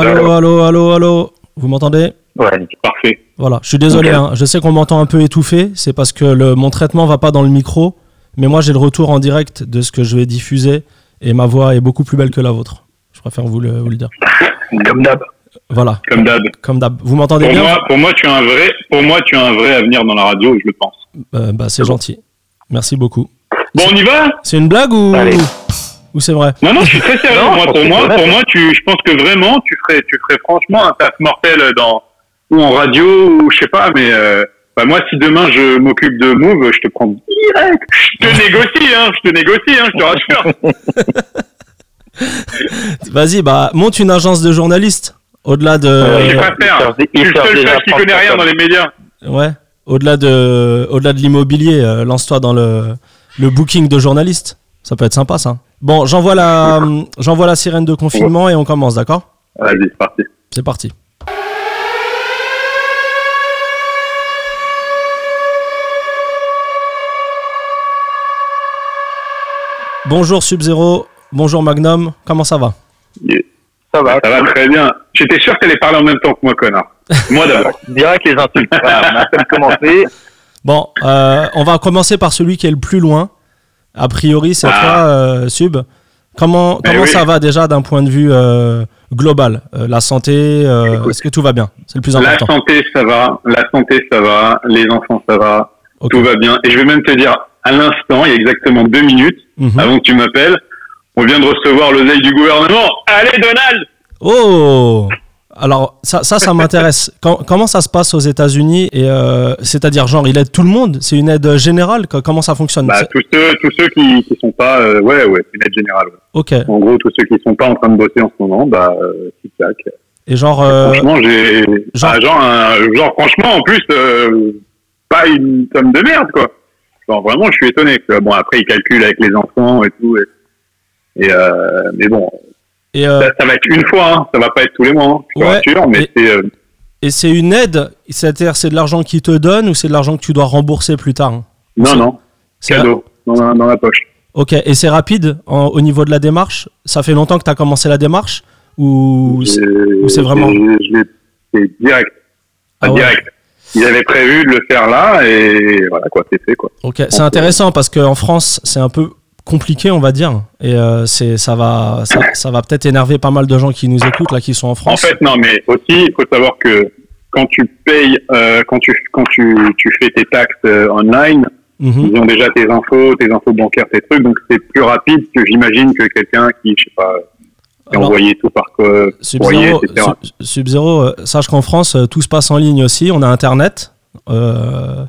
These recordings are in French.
Allô, allô, allô, allô. Vous m'entendez Ouais, parfait. Voilà, je suis désolé, hein. je sais qu'on m'entend un peu étouffé, c'est parce que le, mon traitement va pas dans le micro, mais moi j'ai le retour en direct de ce que je vais diffuser et ma voix est beaucoup plus belle que la vôtre. Je préfère vous le, vous le dire. Comme d'hab. Voilà, Comme d'hab. comme d'hab. Vous m'entendez Pour bien moi, pour moi, tu as un vrai, pour moi, tu as un vrai avenir dans la radio, je le pense. Euh, bah, C'est gentil. Merci beaucoup. Bon, on y va? C'est une blague ou, Allez. Ou c'est vrai Non, non, je suis très sérieux. Non, moi, je pour moi, vrai. pour moi, tu, je pense que vraiment, tu ferais, tu ferais franchement un taf mortel dans ou en radio ou je sais pas, mais euh, bah, moi, si demain je m'occupe de Move, je te prends direct. Je te négocie, hein. Je te négocie, hein. Je te rassure. Vas-y, bah monte une agence de journalistes. Au-delà de. je il préfère. cherche- Je il suis le seul chef qui connaît rien dans les médias. Ouais. Au-delà de, au-delà de l'immobilier, euh, lance-toi dans le, le booking de journalistes. Ça peut être sympa, ça. Bon, j'envoie la, j'envoie la sirène de confinement et on commence, d'accord? Vas-y, c'est parti. C'est parti. Bonjour Sub-Zero, bonjour Magnum, comment ça va? Ça va. Ça va très bien. J'étais sûr qu'elle allait parler en même temps que moi, connard. Moi d'abord. Direct les insultes. Voilà, on a à peine commencé. Bon, euh, on va commencer par celui qui est le plus loin. A priori, c'est Ah. toi, euh, Sub. Comment, oui. ça va déjà d'un point de vue euh, global? Euh, La santé, euh, est-ce que tout va bien? C'est le plus La important. santé, ça va. La santé, ça va. Les enfants, ça va. Tout va bien. Et je vais même te dire, à l'instant, il y a exactement deux minutes, Mhm. avant que tu m'appelles, on vient de recevoir l'oseille du gouvernement. Allez, Donald Oh Alors, ça, ça, ça m'intéresse. Comment ça se passe aux États-Unis et euh, C'est-à-dire, genre, il aide tout le monde? C'est une aide générale? Co- Comment ça fonctionne? Bah, tous ceux, tous ceux qui, qui sont pas, euh, ouais, ouais, c'est une aide générale. ouais. Ok. En gros, tous ceux qui sont pas en train de bosser en ce moment, bah, euh, tic-tac. Et genre, euh, franchement, j'ai, genre- ah, genre, un- genre, franchement, en plus, euh, pas une somme de merde, quoi. Genre, vraiment, je suis étonné. quoi. Bon, après, ils calculent avec les enfants et tout. Et, et, euh, mais bon, et, euh, ça, ça va être une fois, hein. ça va pas être tous les mois, hein, je te Ouais, rassure, mais et- c'est, euh, et c'est une aide C'est-à-dire, c'est de l'argent qu'ils te donnent ou c'est de l'argent que tu dois rembourser plus tard non, c'est- non, C'est cadeau, dans la, dans la poche. Ok, et c'est rapide en- au niveau de la démarche? Ça fait longtemps que tu as commencé la démarche? Ou c'est- J'ai- ou c'est vraiment- c'est direct. Ah ouais. direct. Ils avaient prévu de le faire là et voilà quoi, c'est fait quoi. Ok, c'est intéressant parce qu'en France, c'est un peu compliqué, on va dire. Et euh, c'est, ça va, ça, ça va peut-être énerver pas mal de gens qui nous écoutent, là, qui sont en En France. fait, non, mais aussi, il faut savoir que quand tu payes, euh, quand tu quand tu, tu fais tes taxes euh, online, Mhm. ils ont déjà tes infos, tes infos bancaires, tes trucs, donc c'est plus rapide que j'imagine que quelqu'un qui, je sais pas, qui a Alors, envoyé tout par Sub-Zero. Sub- qu'en France, tout se passe en ligne aussi. On a Internet. Euh,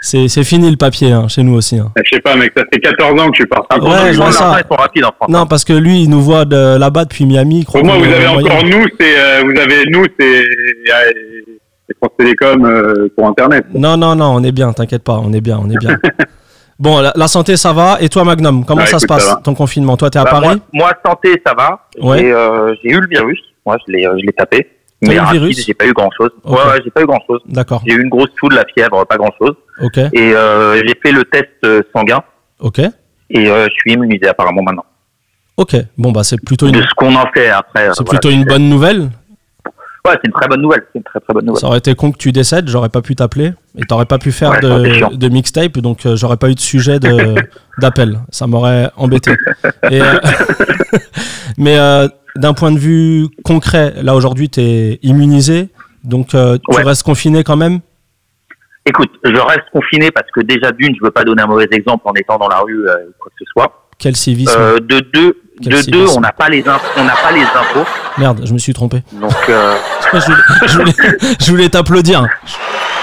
c'est, fini le papier hein, chez nous aussi. hein. Je sais pas, mec, ça fait 14 ans que je suis parti. Ouais, je vois ça. enfants, ils sont rapides en France. Non, parce que lui, il nous voit de là-bas depuis Miami. Pour moi, vous avez en encore nous, c'est euh, vous avez nous, c'est France Télécom euh, pour Internet. Non, non, non, on est bien, t'inquiète pas, on est bien, on est bien. bon, la, la santé, ça va. Et toi, Magnum, comment Ouais, ça se passe, ça ton confinement? Toi, t'es à Bah, Paris? moi, moi, santé, ça va. Ouais. J'ai eu le virus. Moi, je l'ai tapé. Mais eu le rapide, virus j'ai pas eu grand chose. Ok. Ouais, ouais, j'ai pas eu grand chose. D'accord, J'ai eu une grosse toux, de la fièvre, pas grand chose. ok, Et euh, j'ai fait le test euh, sanguin ok. et euh, je suis immunisé apparemment maintenant. Ok, bon, bah, c'est plutôt De une, ce qu'on en fait après. euh, c'est voilà, plutôt une bonne nouvelle. Ouais, c'est une très bonne nouvelle. C'est une très très bonne nouvelle. Ça aurait été con que tu décèdes, j'aurais pas pu t'appeler et t'aurais pas pu faire Ouais, de, de mixtape, donc euh, j'aurais pas eu de sujet de- d'appel. Ça m'aurait embêté. Et, euh, mais euh, d'un point de vue concret, là aujourd'hui, t'es immunisé, donc euh, tu Ouais. restes confiné quand même? Écoute, je reste confiné parce que déjà d'une, je veux pas donner un mauvais exemple en étant dans la rue euh, ou quoi que ce soit. Quel civisme Euh, de deux, Quel de deux, on n'a pas les infos, on n'a pas les infos. Merde, je me suis trompé. Donc euh, je voulais, je t'applaudir.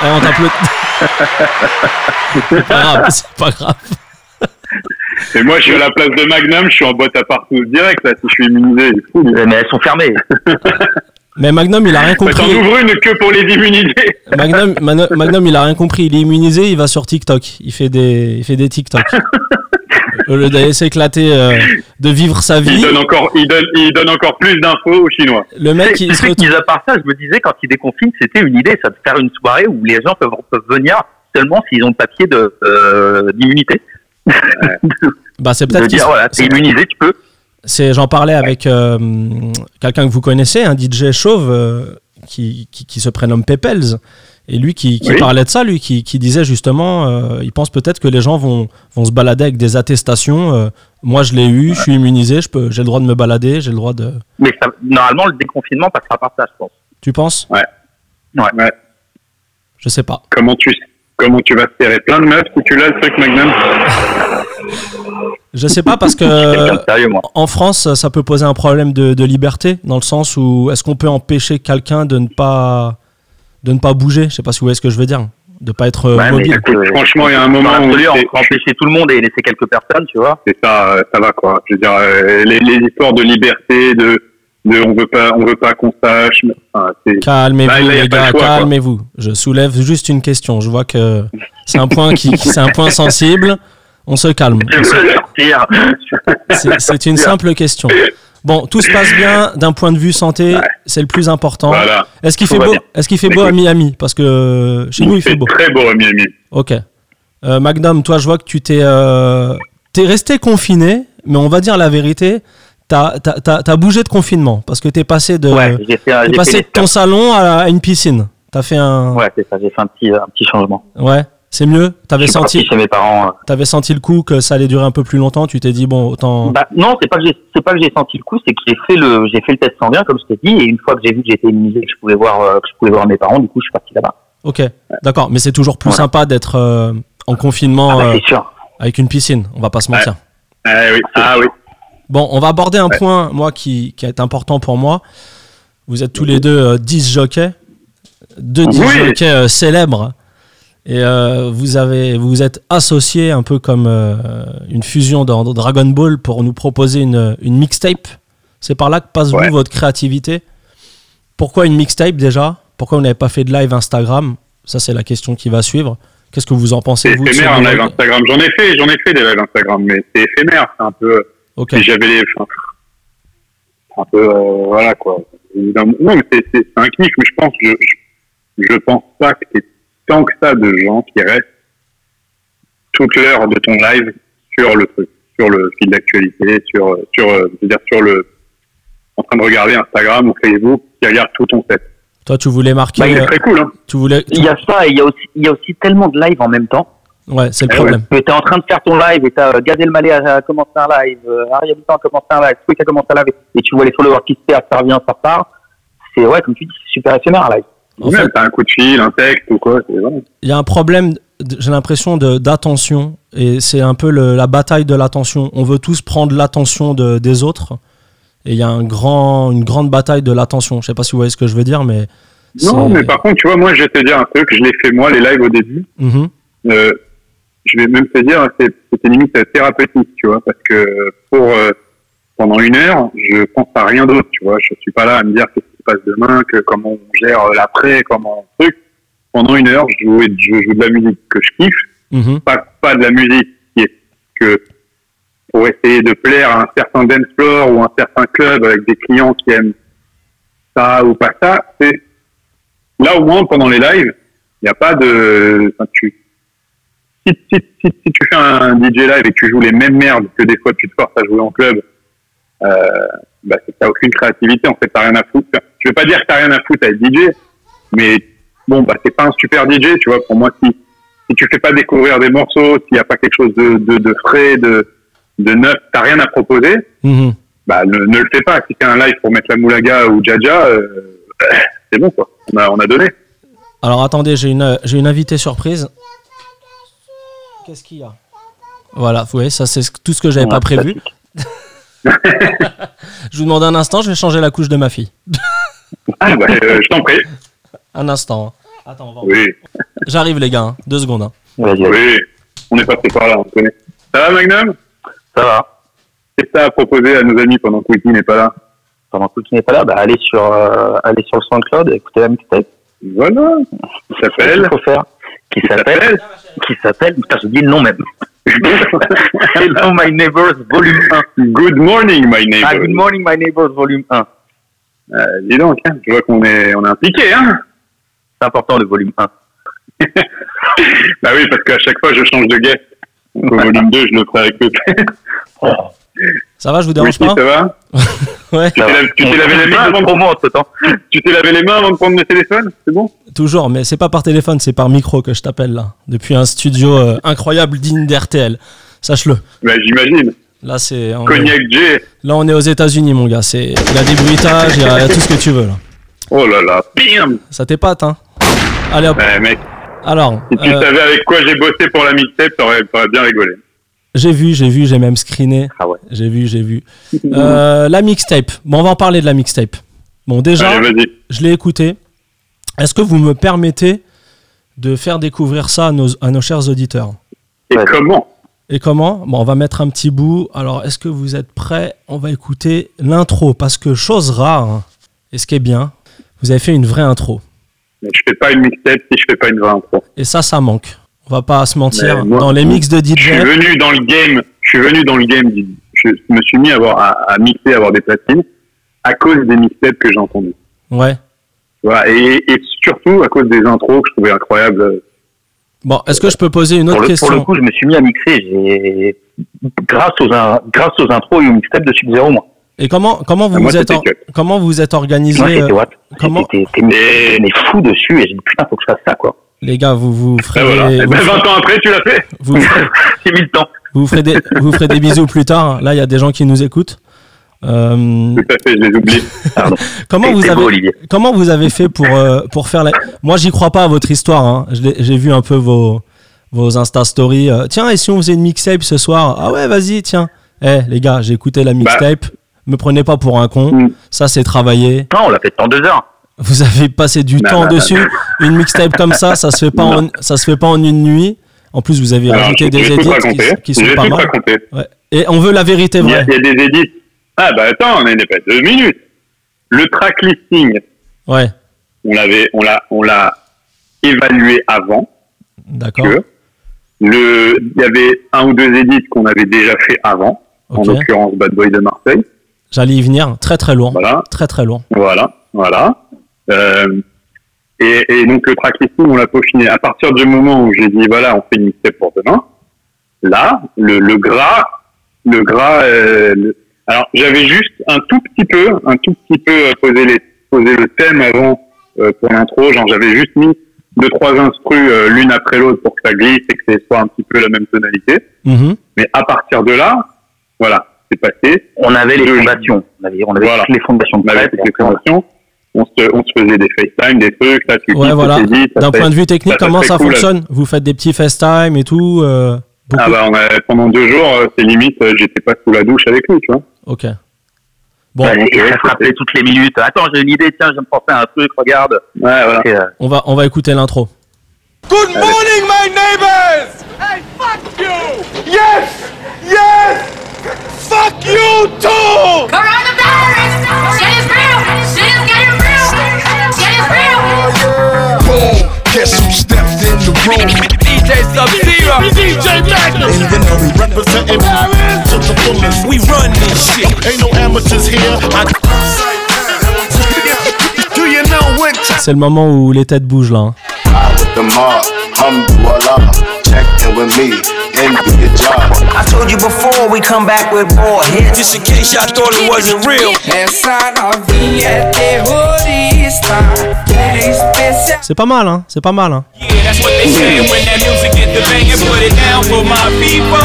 Eh, on t'applaudit. c'est pas grave, c'est pas grave. Et moi, je suis à la place de Magnum, je suis en boîte à partout direct là, si je suis immunisé. il mais elles sont fermées. Mais Magnum, il a rien Bah, T'en compris. ouvres une que pour les immuniser. Magnum, Magnum, il a rien compris. Il est immunisé, il va sur TikTok. Il fait des, il fait des TikTok. Au lieu d'aller s'éclater, euh, de vivre sa Il vie, donne encore, il donne, il donne encore plus d'infos aux Chinois. le mec, il se retrouve. mis à part ça, je me disais quand ils déconfinent, c'était une idée, ça de faire une soirée où les gens peuvent, peuvent venir seulement s'ils ont le papier de euh, d'immunité. Bah, c'est peut-être dire voilà, t'es c'est- immunisé, tu peux. C'est, j'en parlais avec euh, quelqu'un que vous connaissez, un DJ chauve euh, qui, qui, qui se prénomme Pepels. Et lui qui, qui Oui. parlait de ça, lui qui, qui disait justement, euh, il pense peut-être que les gens vont, vont se balader avec des attestations. euh, moi, je l'ai eu, je suis immunisé, je peux, j'ai le droit de me balader, j'ai le droit de. Mais ça- normalement, le déconfinement passera par ça, je pense. Tu penses? Ouais. Je sais pas. Comment tu, comment tu vas te serrer plein de meufs si tu l'as le truc Magnum Je sais pas parce que sérieux, en France, ça peut poser un problème de, de liberté dans le sens où est-ce qu'on peut empêcher quelqu'un de ne pas de ne pas bouger? Je sais pas si vous voyez ce que je veux dire, de pas être Ouais, mais mobile. écoute, Franchement, il y a un moment où empêcher tout le monde et laisser quelques personnes, tu vois. c'est ça, euh, ça va quoi. Je veux dire, euh, les, les histoires de liberté, de, de on veut pas, on veut pas qu'on sache. enfin, Calmez-vous les gars, calmez-vous. Je soulève juste une question. Je vois que c'est un point qui, c'est un point sensible. On se calme. C'est c'est une simple question. Bon, tout se passe bien d'un point de vue santé, c'est le plus important. Voilà. Est-ce qu'il fait beau? Est-ce qu'il fait beau à. Miami? Parce que chez nous il fait beau. très beau à Miami. Ok. Euh, Magnum, toi, je vois que tu t'es euh, t'es resté confiné, mais on va dire la vérité. T'as as, bougé de confinement parce que t'es passé de Ouais, fait, passé de ton salon à, à une piscine. T'as fait un Ouais, c'est ça, j'ai fait un petit, un petit changement. ouais. C'est mieux? T'avais senti chez mes parents. euh. t'avais senti le coup que ça allait durer un peu plus longtemps? Tu t'es dit bon autant. Bah, non, c'est pas que j'ai, c'est pas que j'ai senti le coup, c'est que j'ai fait le, j'ai fait le test sanguin, comme je t'ai dit, et une fois que j'ai vu que j'étais immunisé, que je pouvais voir, euh, que je pouvais voir mes parents, du coup, je suis parti là-bas. Ok. D'accord. Mais c'est toujours plus sympa d'être euh, en Ah, confinement bah, euh, c'est sûr. avec une piscine. On va pas se mentir. Ah oui, ah oui. Bon, on va aborder un Ouais. point, moi, qui, qui est important pour moi. Vous êtes tous les deux euh, 10 jockeys, deux 10 Oui. jockeys euh, célèbres. Et euh, vous avez, vous êtes associés un peu comme euh, une fusion dans, Dragon Ball pour nous proposer une, une mixtape. C'est par là que passe Ouais. vous votre créativité? Pourquoi une mixtape déjà? Pourquoi vous n'avez pas fait de live Instagram? Ça, c'est la question qui va suivre. Qu'est-ce que vous en pensez C'est éphémère un live Instagram. J'en ai fait, j'en ai fait des lives Instagram, mais c'est éphémère. C'est un peu. Ok. J'avais les. enfin, un peu. euh, voilà quoi. Non, mais c'est c'est- c'est un kiff, mais je pense, je, je, je pense pas que c'est tant que ça de gens qui restent toute l'heure de ton live sur le truc, sur le fil d'actualité, sur, sur, euh, je veux dire, sur le. en train de regarder Instagram ou Facebook, qui regardent tout ton set. Toi, tu voulais marquer. Bah, c'est euh, très cool, hein. tu voulais. Il y a ça, et il y a aussi, il y a aussi tellement de live en même temps. Ouais, c'est le Eh problème. Que t'es en train de faire ton live et t'as euh, Gad Elmaleh a, commencé un live, euh, Ari Habitant a commencé un live, Twitch a commencé un live, et tu vois les followers qui se perdent, ça revient, ça repart. C'est, ouais, comme tu dis, c'est super éphémère un live. En fait, t'as un coup de fil, un texte ou quoi, il y a un problème, j'ai l'impression, de- d'attention. Et c'est un peu le- la bataille de l'attention. On veut tous prendre l'attention de- des autres. Et il y a un grand, une grande bataille de l'attention. Je sais pas si vous voyez ce que je veux dire, mais. Non, mais par contre, tu vois, moi, je vais te dire un truc, je l'ai fait moi, les lives au début. Mhm. Euh, je vais même te dire, c'était limite thérapeutique, tu vois, parce que pour euh, pendant une heure, je pense à rien d'autre, tu vois. Je suis pas là à me dire qu'est-ce qui se passe demain, que comment on gère l'après, comment truc. Pendant une heure, je joue, je joue de la musique que je kiffe, Mhm. pas pas de la musique qui est que pour essayer de plaire à un certain dance floor ou un certain club avec des clients qui aiment ça ou pas ça. C'est là au moins pendant les lives, il n'y a pas de. enfin, tu, si, si, si, si tu fais un DJ live et que tu joues les mêmes merdes que des fois tu te forces à jouer en club, euh, bah, t'as aucune créativité. En fait, t'as rien à foutre. Je veux pas dire que t'as rien à foutre avec DJ, mais bon, bah c'est pas un super DJ, tu vois. Pour moi, si si tu fais pas découvrir des morceaux, s'il n'y a pas quelque chose de, de, de frais, de, de neuf, t'as rien à proposer, Mhm. bah ne, ne le fais pas. Si c'est un live pour mettre la moulaga ou Jaja, euh, c'est bon quoi. On a, on a donné. Alors attendez, j'ai une, j'ai une invitée surprise. Qu'est-ce qu'il y a? Voilà, vous voyez, ça c'est ce- tout ce que j'avais Ouais, pas prévu. Je vous demande un instant, je vais changer la couche de ma fille. Ah bah euh, je t'en prie. Un instant. hein. Attends, on va- Oui, J'arrive les gars, hein. deux secondes. hein. Oui. On est passé par là, on connaît. Ça va Magnum? Ça va. Qu'est-ce que t'as à proposer à nos amis pendant que Wiki n'est pas là? Pendant que tu n'es pas là, bah, allez sur, euh, allez sur le SoundCloud, écoutez la mixtape. Voilà. Ce s'appelle. qu'il faut faire? Qui s'appelle, qui s'appelle, putain, j'ai dit le nom même. Hello My Neighbors, volume 1. Good morning, my neighbor. Ah, good morning My Neighbors, volume 1. Euh, dis donc, hein, je vois qu'on est, on est impliqué, hein. C'est important le volume 1. Bah oui, parce qu'à chaque fois, je change de guest. Au volume 2, je le ferai avec eux. Ça va, je vous dérange Oui, pas ça va Ouais, Tu t'es lavé- les mains avant de- temps. Tu t'es lavé les mains avant de prendre le téléphone C'est bon? Toujours, mais c'est pas par téléphone, c'est par micro que je t'appelle là. Depuis un studio euh, incroyable digne d'RTL. Sache-le. Bah, j'imagine. Là, c'est. est- Cognac J. Là, on est aux États-Unis, mon gars. C'est, il y a des bruitages, il y, a tout ce que tu veux là. Oh là là, bam Ça t'épate, hein Allez hop. Ouais, mec, Alors, si tu euh, savais avec quoi j'ai bossé pour la mixtape, t'aurais t'aurais bien rigolé. j'ai vu, j'ai vu, j'ai même screené. Ah ouais. J'ai vu, j'ai vu. Euh, la mixtape. Bon, on va en parler de la mixtape. Bon, déjà, Allez, je l'ai écouté. Est-ce que vous me permettez de faire découvrir ça à nos, à nos chers auditeurs Et comment Et comment Bon, on va mettre un petit bout. Alors, est-ce que vous êtes prêts On va écouter l'intro. Parce que, chose rare, hein, et ce qui est bien, vous avez fait une vraie intro. Je fais pas une mixtape si je fais pas une vraie intro. Et ça, ça manque. On va pas se mentir. Moi- Dans les mix de Je suis DJ, venu dans le game, je suis venu dans le game, je me suis mis à, avoir, à, à mixer, à avoir des platines, à cause des mixtapes que j'ai entendues. ouais. Voilà, et, et surtout à cause des intros que je trouvais incroyables. Bon, est-ce que je peux poser une Pour autre le, question pour le coup, je me suis mis à mixer. Grâce aux, grâce aux intros et aux mixtapes de Sub-Zero, moi. Et comment, comment vous Moi, vous êtes, comment vous êtes organisé, Moi, euh, comment- fou dessus et j'ai dit putain, faut que je fasse ça, quoi. les gars, vous vous ferez, voilà. Vous, ben, ferez- 20 ans après, tu l'as fait vous ferez- J'ai mis le temps. vous ferez des, vous ferez des bisous plus tard. Là, il y a des gens qui nous écoutent. Euh, comment vous avez, beau, comment vous avez fait pour euh, pour faire la Moi, j'y crois pas à votre histoire. hein. J'ai vu un peu vos vos Insta Stories. Euh, tiens, et si on faisait une mixtape ce soir? Ah ouais, vas-y, tiens. Eh les gars, j'ai écouté la mixtape. Me prenez pas pour un con. Mm. Ça, c'est travaillé. Non, on l'a fait en deux heures. Vous avez passé du Non, temps non, non, dessus. Une mixtape comme ça, ça se fait pas en, ça se fait pas en une nuit. En plus, vous avez Alors, rajouté des raconter. qui, qui sont pas mal. Ouais. Et on veut la vérité vraie. il y a des edits. Ah bah attends, on n'est pas deux minutes. Le track listing, Ouais, on l'avait, on l'a, on l'a évalué avant. d'accord. le, il y avait un ou deux edits qu'on avait déjà fait avant. En l'occurrence, Bad Boy de Marseille. J'allais y venir. Très très lourd. Voilà, Très très lourd. voilà, voilà. Euh, et, et donc le track listing, on l'a peaufiné. À partir du moment où j'ai dit voilà, on fait une mixtape pour demain. Là, le, le gras, le gras. euh, le- alors j'avais juste un tout petit peu, un tout petit peu euh, posé les, posé le thème avant euh, pour l'intro. Genre j'avais juste mis deux trois instrus euh, l'une après l'autre pour que ça glisse et que ce soit un petit peu la même tonalité. Mhm. Mais à partir de là, voilà, c'est passé. On avait les fondations. On avait, on avait Voilà. toutes les fondations de On avait toutes les formations. On se, on se faisait des FaceTime, des trucs, là, tu Ouais, dis, voilà. D'un point de vue technique, ça, comment ça cool. fonctionne? Vous faites des petits FaceTime et tout euh, Ah bah, on a, pendant deux jours, euh, c'est limite, euh, j'étais pas sous la douche avec lui, tu vois. Ok. Bon, Ouais, et se rappelait toutes les minutes. Attends, j'ai une idée, tiens, je vais me penser à un truc, regarde. Ouais, voilà. Et, euh, on va on va écouter l'intro. Good morning, my neighbors! Hey, fuck you! Yes! Yes! Fuck you too! Coronavirus! Shit is real! Shit is getting real! Shit is real! Boom, guess who stepped in the room? C'est le moment où les têtes bougent là. hein. With the mob. Alhamdulillah, check in with me and do your job. I told you before we come back with more hits. Just in case y'all thought it wasn't real. Essa novinha é terrorista. É especial. C'est pas mal, hein C'est pas mal, hein Yeah, that's what they say when that music get the banging. Put it down for my people.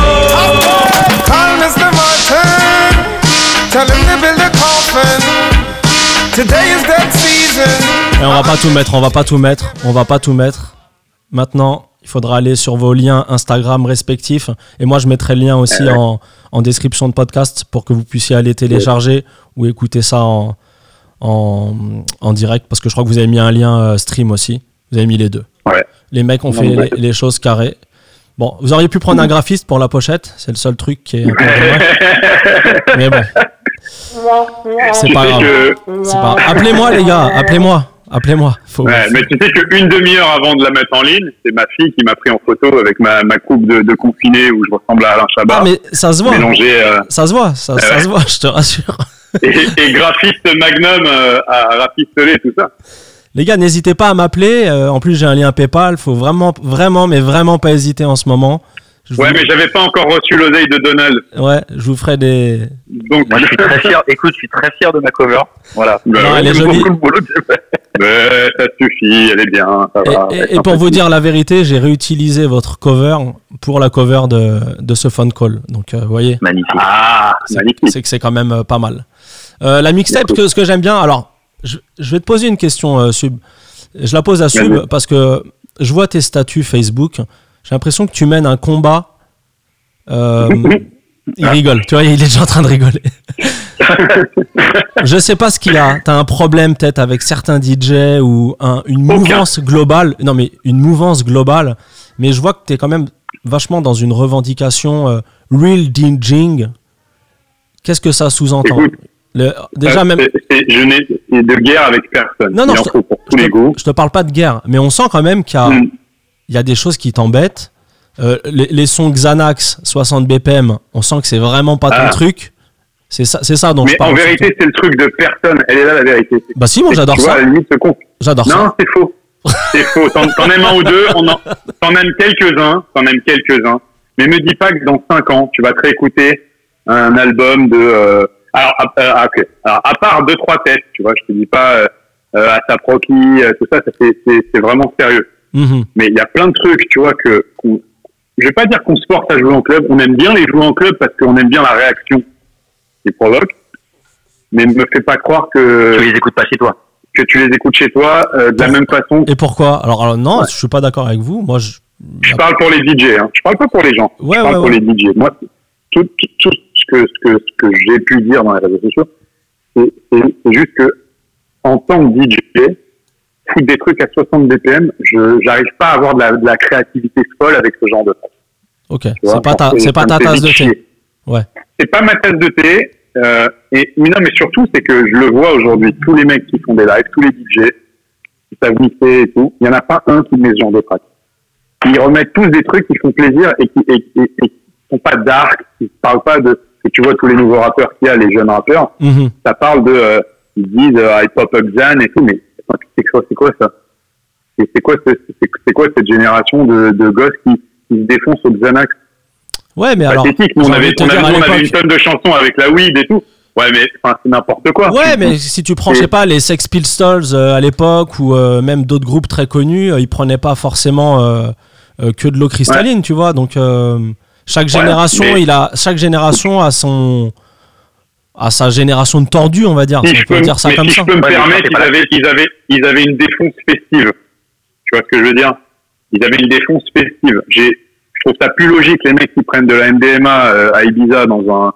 Call Mr. Martin. Tell him to build a coffin. Et on va pas tout mettre, on va pas tout mettre, on va pas tout mettre. Maintenant, il faudra aller sur vos liens Instagram respectifs. Et moi, je mettrai le lien aussi en, en description de podcast pour que vous puissiez aller télécharger ou écouter ça en, en, en direct. Parce que je crois que vous avez mis un lien euh, stream aussi. Vous avez mis les deux. Ouais. Les mecs ont Non, fait ouais. les, les choses carrées. Bon, vous auriez pu prendre un graphiste pour la pochette. C'est le seul truc qui est un peu dommage. Mais bon. C'est pas que, pas. Appelez-moi, les gars. Appelez-moi. Appelez-moi. Faut- ouais, mais tu sais qu'une demi-heure avant de la mettre en ligne, c'est ma fille qui m'a pris en photo avec ma, ma coupe de, de confiné où je ressemble à Alain Chabat. Ah, mais ça se voit. mélangé euh, Ça se voit, ça, ça ouais. se voit, je te rassure. et, et graphiste Magnum euh, à rafistoler tout ça. Les gars, n'hésitez pas à m'appeler. Euh, en plus, j'ai un lien PayPal. Faut vraiment, vraiment, mais vraiment pas hésiter en ce moment. Je Ouais, vous- mais j'avais pas encore reçu l'oseille de Donald. Ouais, je vous ferai des. Donc, Moi, je suis très fier. Écoute, je suis très fier de ma cover. Voilà. Bah Non, ouais, elle est jolie. beaucoup le boulot que j'ai fait. Mais ça suffit, elle est bien. Ça Et, va, et- elle est et pour vous dire la vérité, j'ai réutilisé votre cover pour la cover de, de ce phone call. Donc, euh, vous voyez, Magnifique. Ah, c'est magnifique. c'est que c'est quand même euh, pas mal. Euh, la mixtape, ce que, ce que j'aime bien, alors, je, je vais te poser une question, euh, Sub. Je la pose à Sub Vas-y. parce que je vois tes statuts Facebook. J'ai l'impression que tu mènes un combat. Euh, il rigole, tu vois, il est déjà en train de rigoler. je sais pas ce qu'il a. T'as un problème peut-être avec certains DJ ou un- une mouvance globale. Non, mais une mouvance globale. Mais je vois que t'es quand même vachement dans une revendication euh, real DJing. Qu'est-ce que ça sous-entend? Le- Déjà Euh, même. je n'ai de guerre avec personne. Non, non, je- faut pour tous je les te, je te parle pas de guerre, mais on sent quand même qu'il y a, Mm. Il y a des choses qui t'embêtent. Euh, les, les sons Xanax 60 BPM, on sent que c'est vraiment pas ton Ah. truc. C'est ça, c'est ça dont je parle. en vérité, c'est le truc de personne. Elle est là la vérité. bah si, moi j'adore ça. à. J'adore ça. Non, c'est faux. C'est faux. T'en aimes un ou deux, on en- t'en aimes quelques-uns, t'en aimes quelques-uns. Mais me dis pas que dans cinq ans, tu vas te réécouter un album de. euh, alors, à, euh. Alors, à part deux trois têtes, tu vois, je te dis pas euh, Asap Rocky, euh, tout ça, c'est vraiment sérieux. Mhm. Mais il y a plein de trucs, tu vois, que qu'on- je vais pas dire qu'on se force à jouer en club. On aime bien les jouer en club parce qu'on aime bien la réaction qu'ils provoquent. Mais ne me fais pas croire que Tu les écoutes pas chez toi. que tu les écoutes chez toi euh, de la même façon. Et pourquoi? Alors, alors, non, je suis pas d'accord avec vous. Moi, je, Je parle pour les DJ, hein. je parle pas pour les gens. Ouais, je parle ouais, pour ouais. les DJ. Moi, tout, tout, tout ce que, ce que, ce que j'ai pu dire dans les réseaux sociaux, c'est juste que en tant que DJ, foutre des trucs à 60 BPM, je j'arrive pas à avoir de la, de la créativité folle avec ce genre de trucs. ok, c'est pas ta, c'est pas ta tasse de thé. chier. Ouais. C'est pas ma tasse de thé. Euh, et mais non, mais surtout, c'est que je le vois aujourd'hui. Tous les mecs qui font des lives, tous les DJ, qui savent mixer et tout, il y en a pas un qui met ce genre de track. Ils remettent tous des trucs qui font plaisir et qui et, et, et qui sont pas dark, qui parlent pas de. Et tu vois tous les nouveaux rappeurs qu'il y a, les jeunes rappeurs, Mhm. ça parle de. euh, ils disent euh, hop up Zan et tout, mais c'est quoi, c'est quoi ça C'est quoi, c'est cette génération de, de gosses qui, qui se défoncent au Xanax Ouais, mais alors. Nous, on avait, on, on une tonne de chansons avec la weed et tout. Ouais, mais enfin, c'est n'importe quoi. Ouais, mais si tu prends, je sais pas, les Sex Pistols euh, à l'époque ou euh, même d'autres groupes très connus, euh, ils prenaient pas forcément euh, que de l'eau cristalline, tu vois. Donc chaque Ouais, génération, mais- il a chaque génération a son a sa génération de tordu, on va dire. si on je peut peux, dire ça mais comme si ça. je peux me Ouais, permettre, ils avaient, ils, avaient, ils avaient une défonce festive. Tu vois ce que je veux dire? Ils avaient une défonce festive. J'ai, je trouve ça plus logique les mecs qui prennent de la MDMA euh, à Ibiza dans un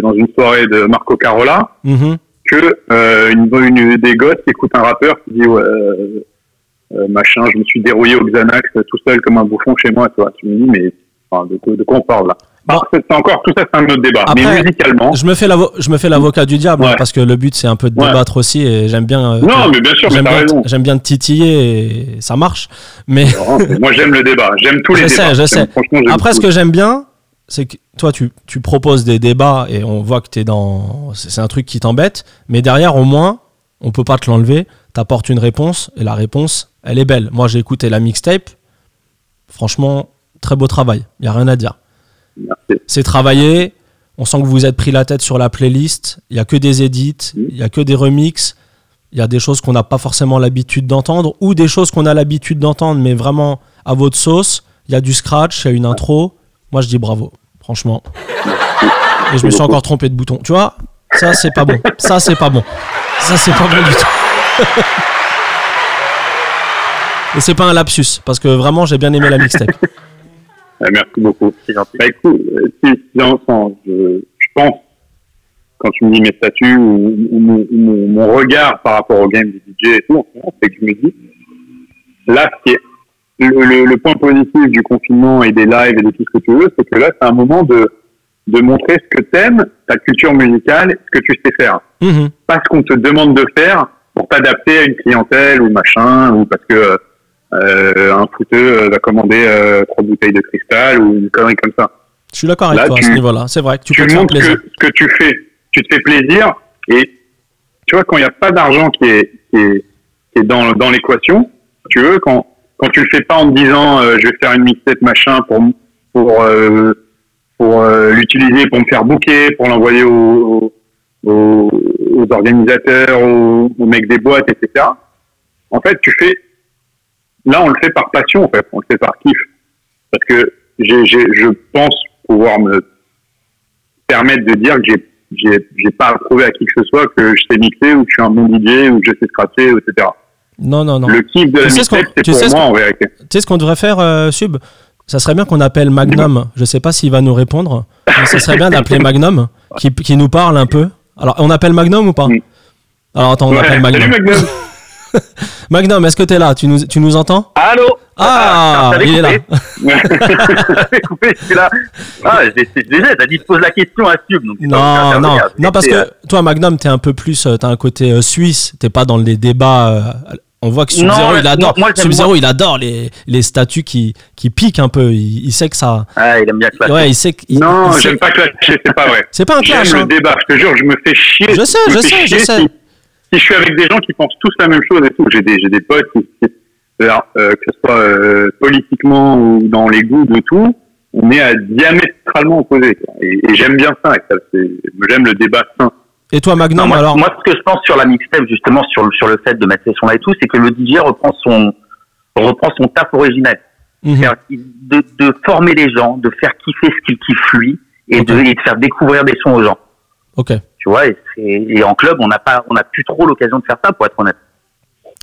dans, une soirée de Marco Carola Mhm. que euh, une, une des gosses qui écoute un rappeur qui dit ouais, euh, machin, je me suis dérouillé au Xanax tout seul comme un bouffon chez moi, tu vois. Tu me dis mais enfin, de, quoi- de quoi on parle là? Bon. C'est encore tout ça, c'est un autre débat. Après, mais musicalement, Je me fais l'avo- je me fais l'avocat du diable hein, parce que le but c'est un peu de Ouais. débattre aussi et j'aime bien. euh, non, mais bien sûr, J'aime bien, raison. j'aime bien te titiller et ça marche. Mais Non, Moi, j'aime le débat. J'aime tous les Je débats. sais, je sais. Franchement, j'aime Après, ce que j'aime bien, c'est que toi, tu, tu proposes des débats et on voit que t'es dans. C'est c'est un truc qui t'embête, mais derrière, au moins, on peut pas te l'enlever. T'apportes une réponse et la réponse, elle est belle. Moi, j'ai écouté la mixtape. Franchement, très beau travail. Il y a rien à dire. C'est travaillé. On sent que vous vous êtes pris la tête sur la playlist. Il y a que des edits, il y a que des remixes. Il y a des choses qu'on n'a pas forcément l'habitude d'entendre ou des choses qu'on a l'habitude d'entendre, mais vraiment à votre sauce. Il y a du scratch, il y a une intro. Moi, je dis bravo, franchement. Et je me suis encore trompé de bouton. Tu vois, ça, c'est pas bon. Ça, c'est pas bon. Ça, c'est pas bon du tout. Et c'est pas un lapsus, parce que vraiment, j'ai bien aimé la mixtape. Ouais, merci beaucoup. C'est gentil. Bah, écoute, euh, sens, je, je pense, quand tu me dis mes statuts ou, ou mon, ou mon- regard par rapport au game du DJ et tout, en ce moment, c'est que je me dis, là, ce qui est le, le, le point positif du confinement et des lives et de tout ce que tu veux, c'est que là, c'est un moment de, de montrer ce que t'aimes, ta culture musicale, ce que tu sais faire. Mhm. pas ce qu'on te demande de faire pour t'adapter à une clientèle ou machin, ou parce que euh, un fouteux euh, va commander euh, trois bouteilles de cristal ou une connerie comme ça. Je suis d'accord avec Là, toi à tu- ce niveau-là. C'est vrai que tu, Tu, montres que plaisir. ce que tu fais, tu te fais plaisir et tu vois quand il n'y a pas d'argent qui est, qui est, qui est dans, dans l'équation, tu veux quand quand tu le fais pas en te disant euh, je vais faire une mixtape machin pour pour euh, pour euh, l'utiliser pour me faire booker, pour l'envoyer aux, aux, aux organisateurs, aux, aux mecs des boîtes, etc. En fait, tu fais là, on le fait par passion, en fait, on le fait par kiff, parce que j'ai, je pense pouvoir me permettre de dire que j'ai j'ai j'ai pas prouvé à qui que ce soit que je sais mixer ou que je suis un bon DJ ou que je sais scratcher, etc. Non, non, non. Le kiff de la Tu sais ce mixtape, qu'on- c'est tu pour sais moi en vérité. Tu sais ce qu'on devrait faire, euh, Sub? Ça serait bien qu'on appelle Magnum. Je sais pas s'il va nous répondre, mais ça serait bien d'appeler Magnum, qui, qui nous parle un peu. Alors, on appelle Magnum ou pas? Alors, attends, on Ouais, appelle Magnum. Salut Magnum. Magnum, est-ce que t'es là? Tu nous, tu nous entends? Allô? Ah, t'avais il est là. coupé. Je suis là. Ah, j'ai- déjà, t'as dit de poser la question à Sub. Donc, Non, non, non, parce que toi, Magnum, t'es un peu plus, euh, t'as un côté euh, suisse, t'es pas dans les débats. euh, on voit que Non, Sub-Zero, il non, adore, moi, j'aime Sub-Zero, il adore les, les statuts qui, qui piquent un peu. Il, il sait que ça. Ah, il aime bien classer. Ouais, il sait que. il- Non, il sait- j'aime pas clasher, c'est pas vrai. C'est pas un clash. J'aime hein. le débat, je te jure, je me fais chier. Je sais, je sais, je sais. Si, je suis avec des gens qui pensent tous la même chose et tout, j'ai des, j'ai des potes qui, qui- euh, que ce soit euh, politiquement ou dans les goûts de tout, on est à diamétralement opposés. Et, et j'aime bien ça, ça, j'aime le débat sain. Et toi, Magnum, Non, moi, alors moi, ce que je pense sur la mixtape, justement, sur le, sur le fait de mettre ces sons-là et tout, c'est que le DJ reprend son, reprend son taf originel. Mhm. De, de former les gens, de faire kiffer ce qu'ils kiffent lui, et, de, et de faire découvrir des sons aux gens. Ok. Tu vois, et, en club, on n'a pas, on n'a plus trop l'occasion de faire ça, pour être honnête.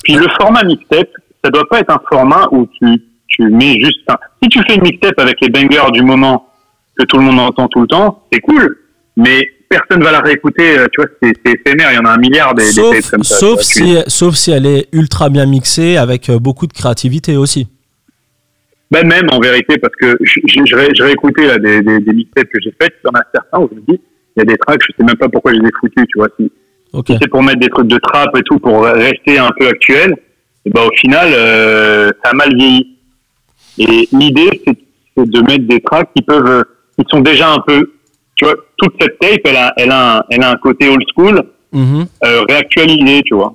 Puis le format mixtape, ça doit pas être un format où tu, tu mets juste. un- Si tu fais une mixtape avec les bangers du moment que tout le monde entend tout le temps, c'est cool. Mais personne va la réécouter. euh, Tu vois, c'est éphémère. Il y en a un milliard des, des Sauf, tapes comme ça. sauf, tu- si, sauf si elle est ultra bien mixée avec euh, beaucoup de créativité aussi. Ben même en vérité, parce que je ré- je réécoutais là, des, des, des mixtapes que j'ai faites, il y en a certains où je me dis, il y a des tracks, je sais même pas pourquoi je les ai foutus, tu vois. Si, c'est pour mettre des trucs de trap et tout, pour rester un peu actuel, et ben au final, euh, ça a mal vieilli. Et l'idée, c'est de mettre des tracks qui peuvent, euh, qui sont déjà un peu, tu vois, toute cette tape, elle a, elle a, un, elle a un côté old school, Mhm. euh, réactualisé, tu vois.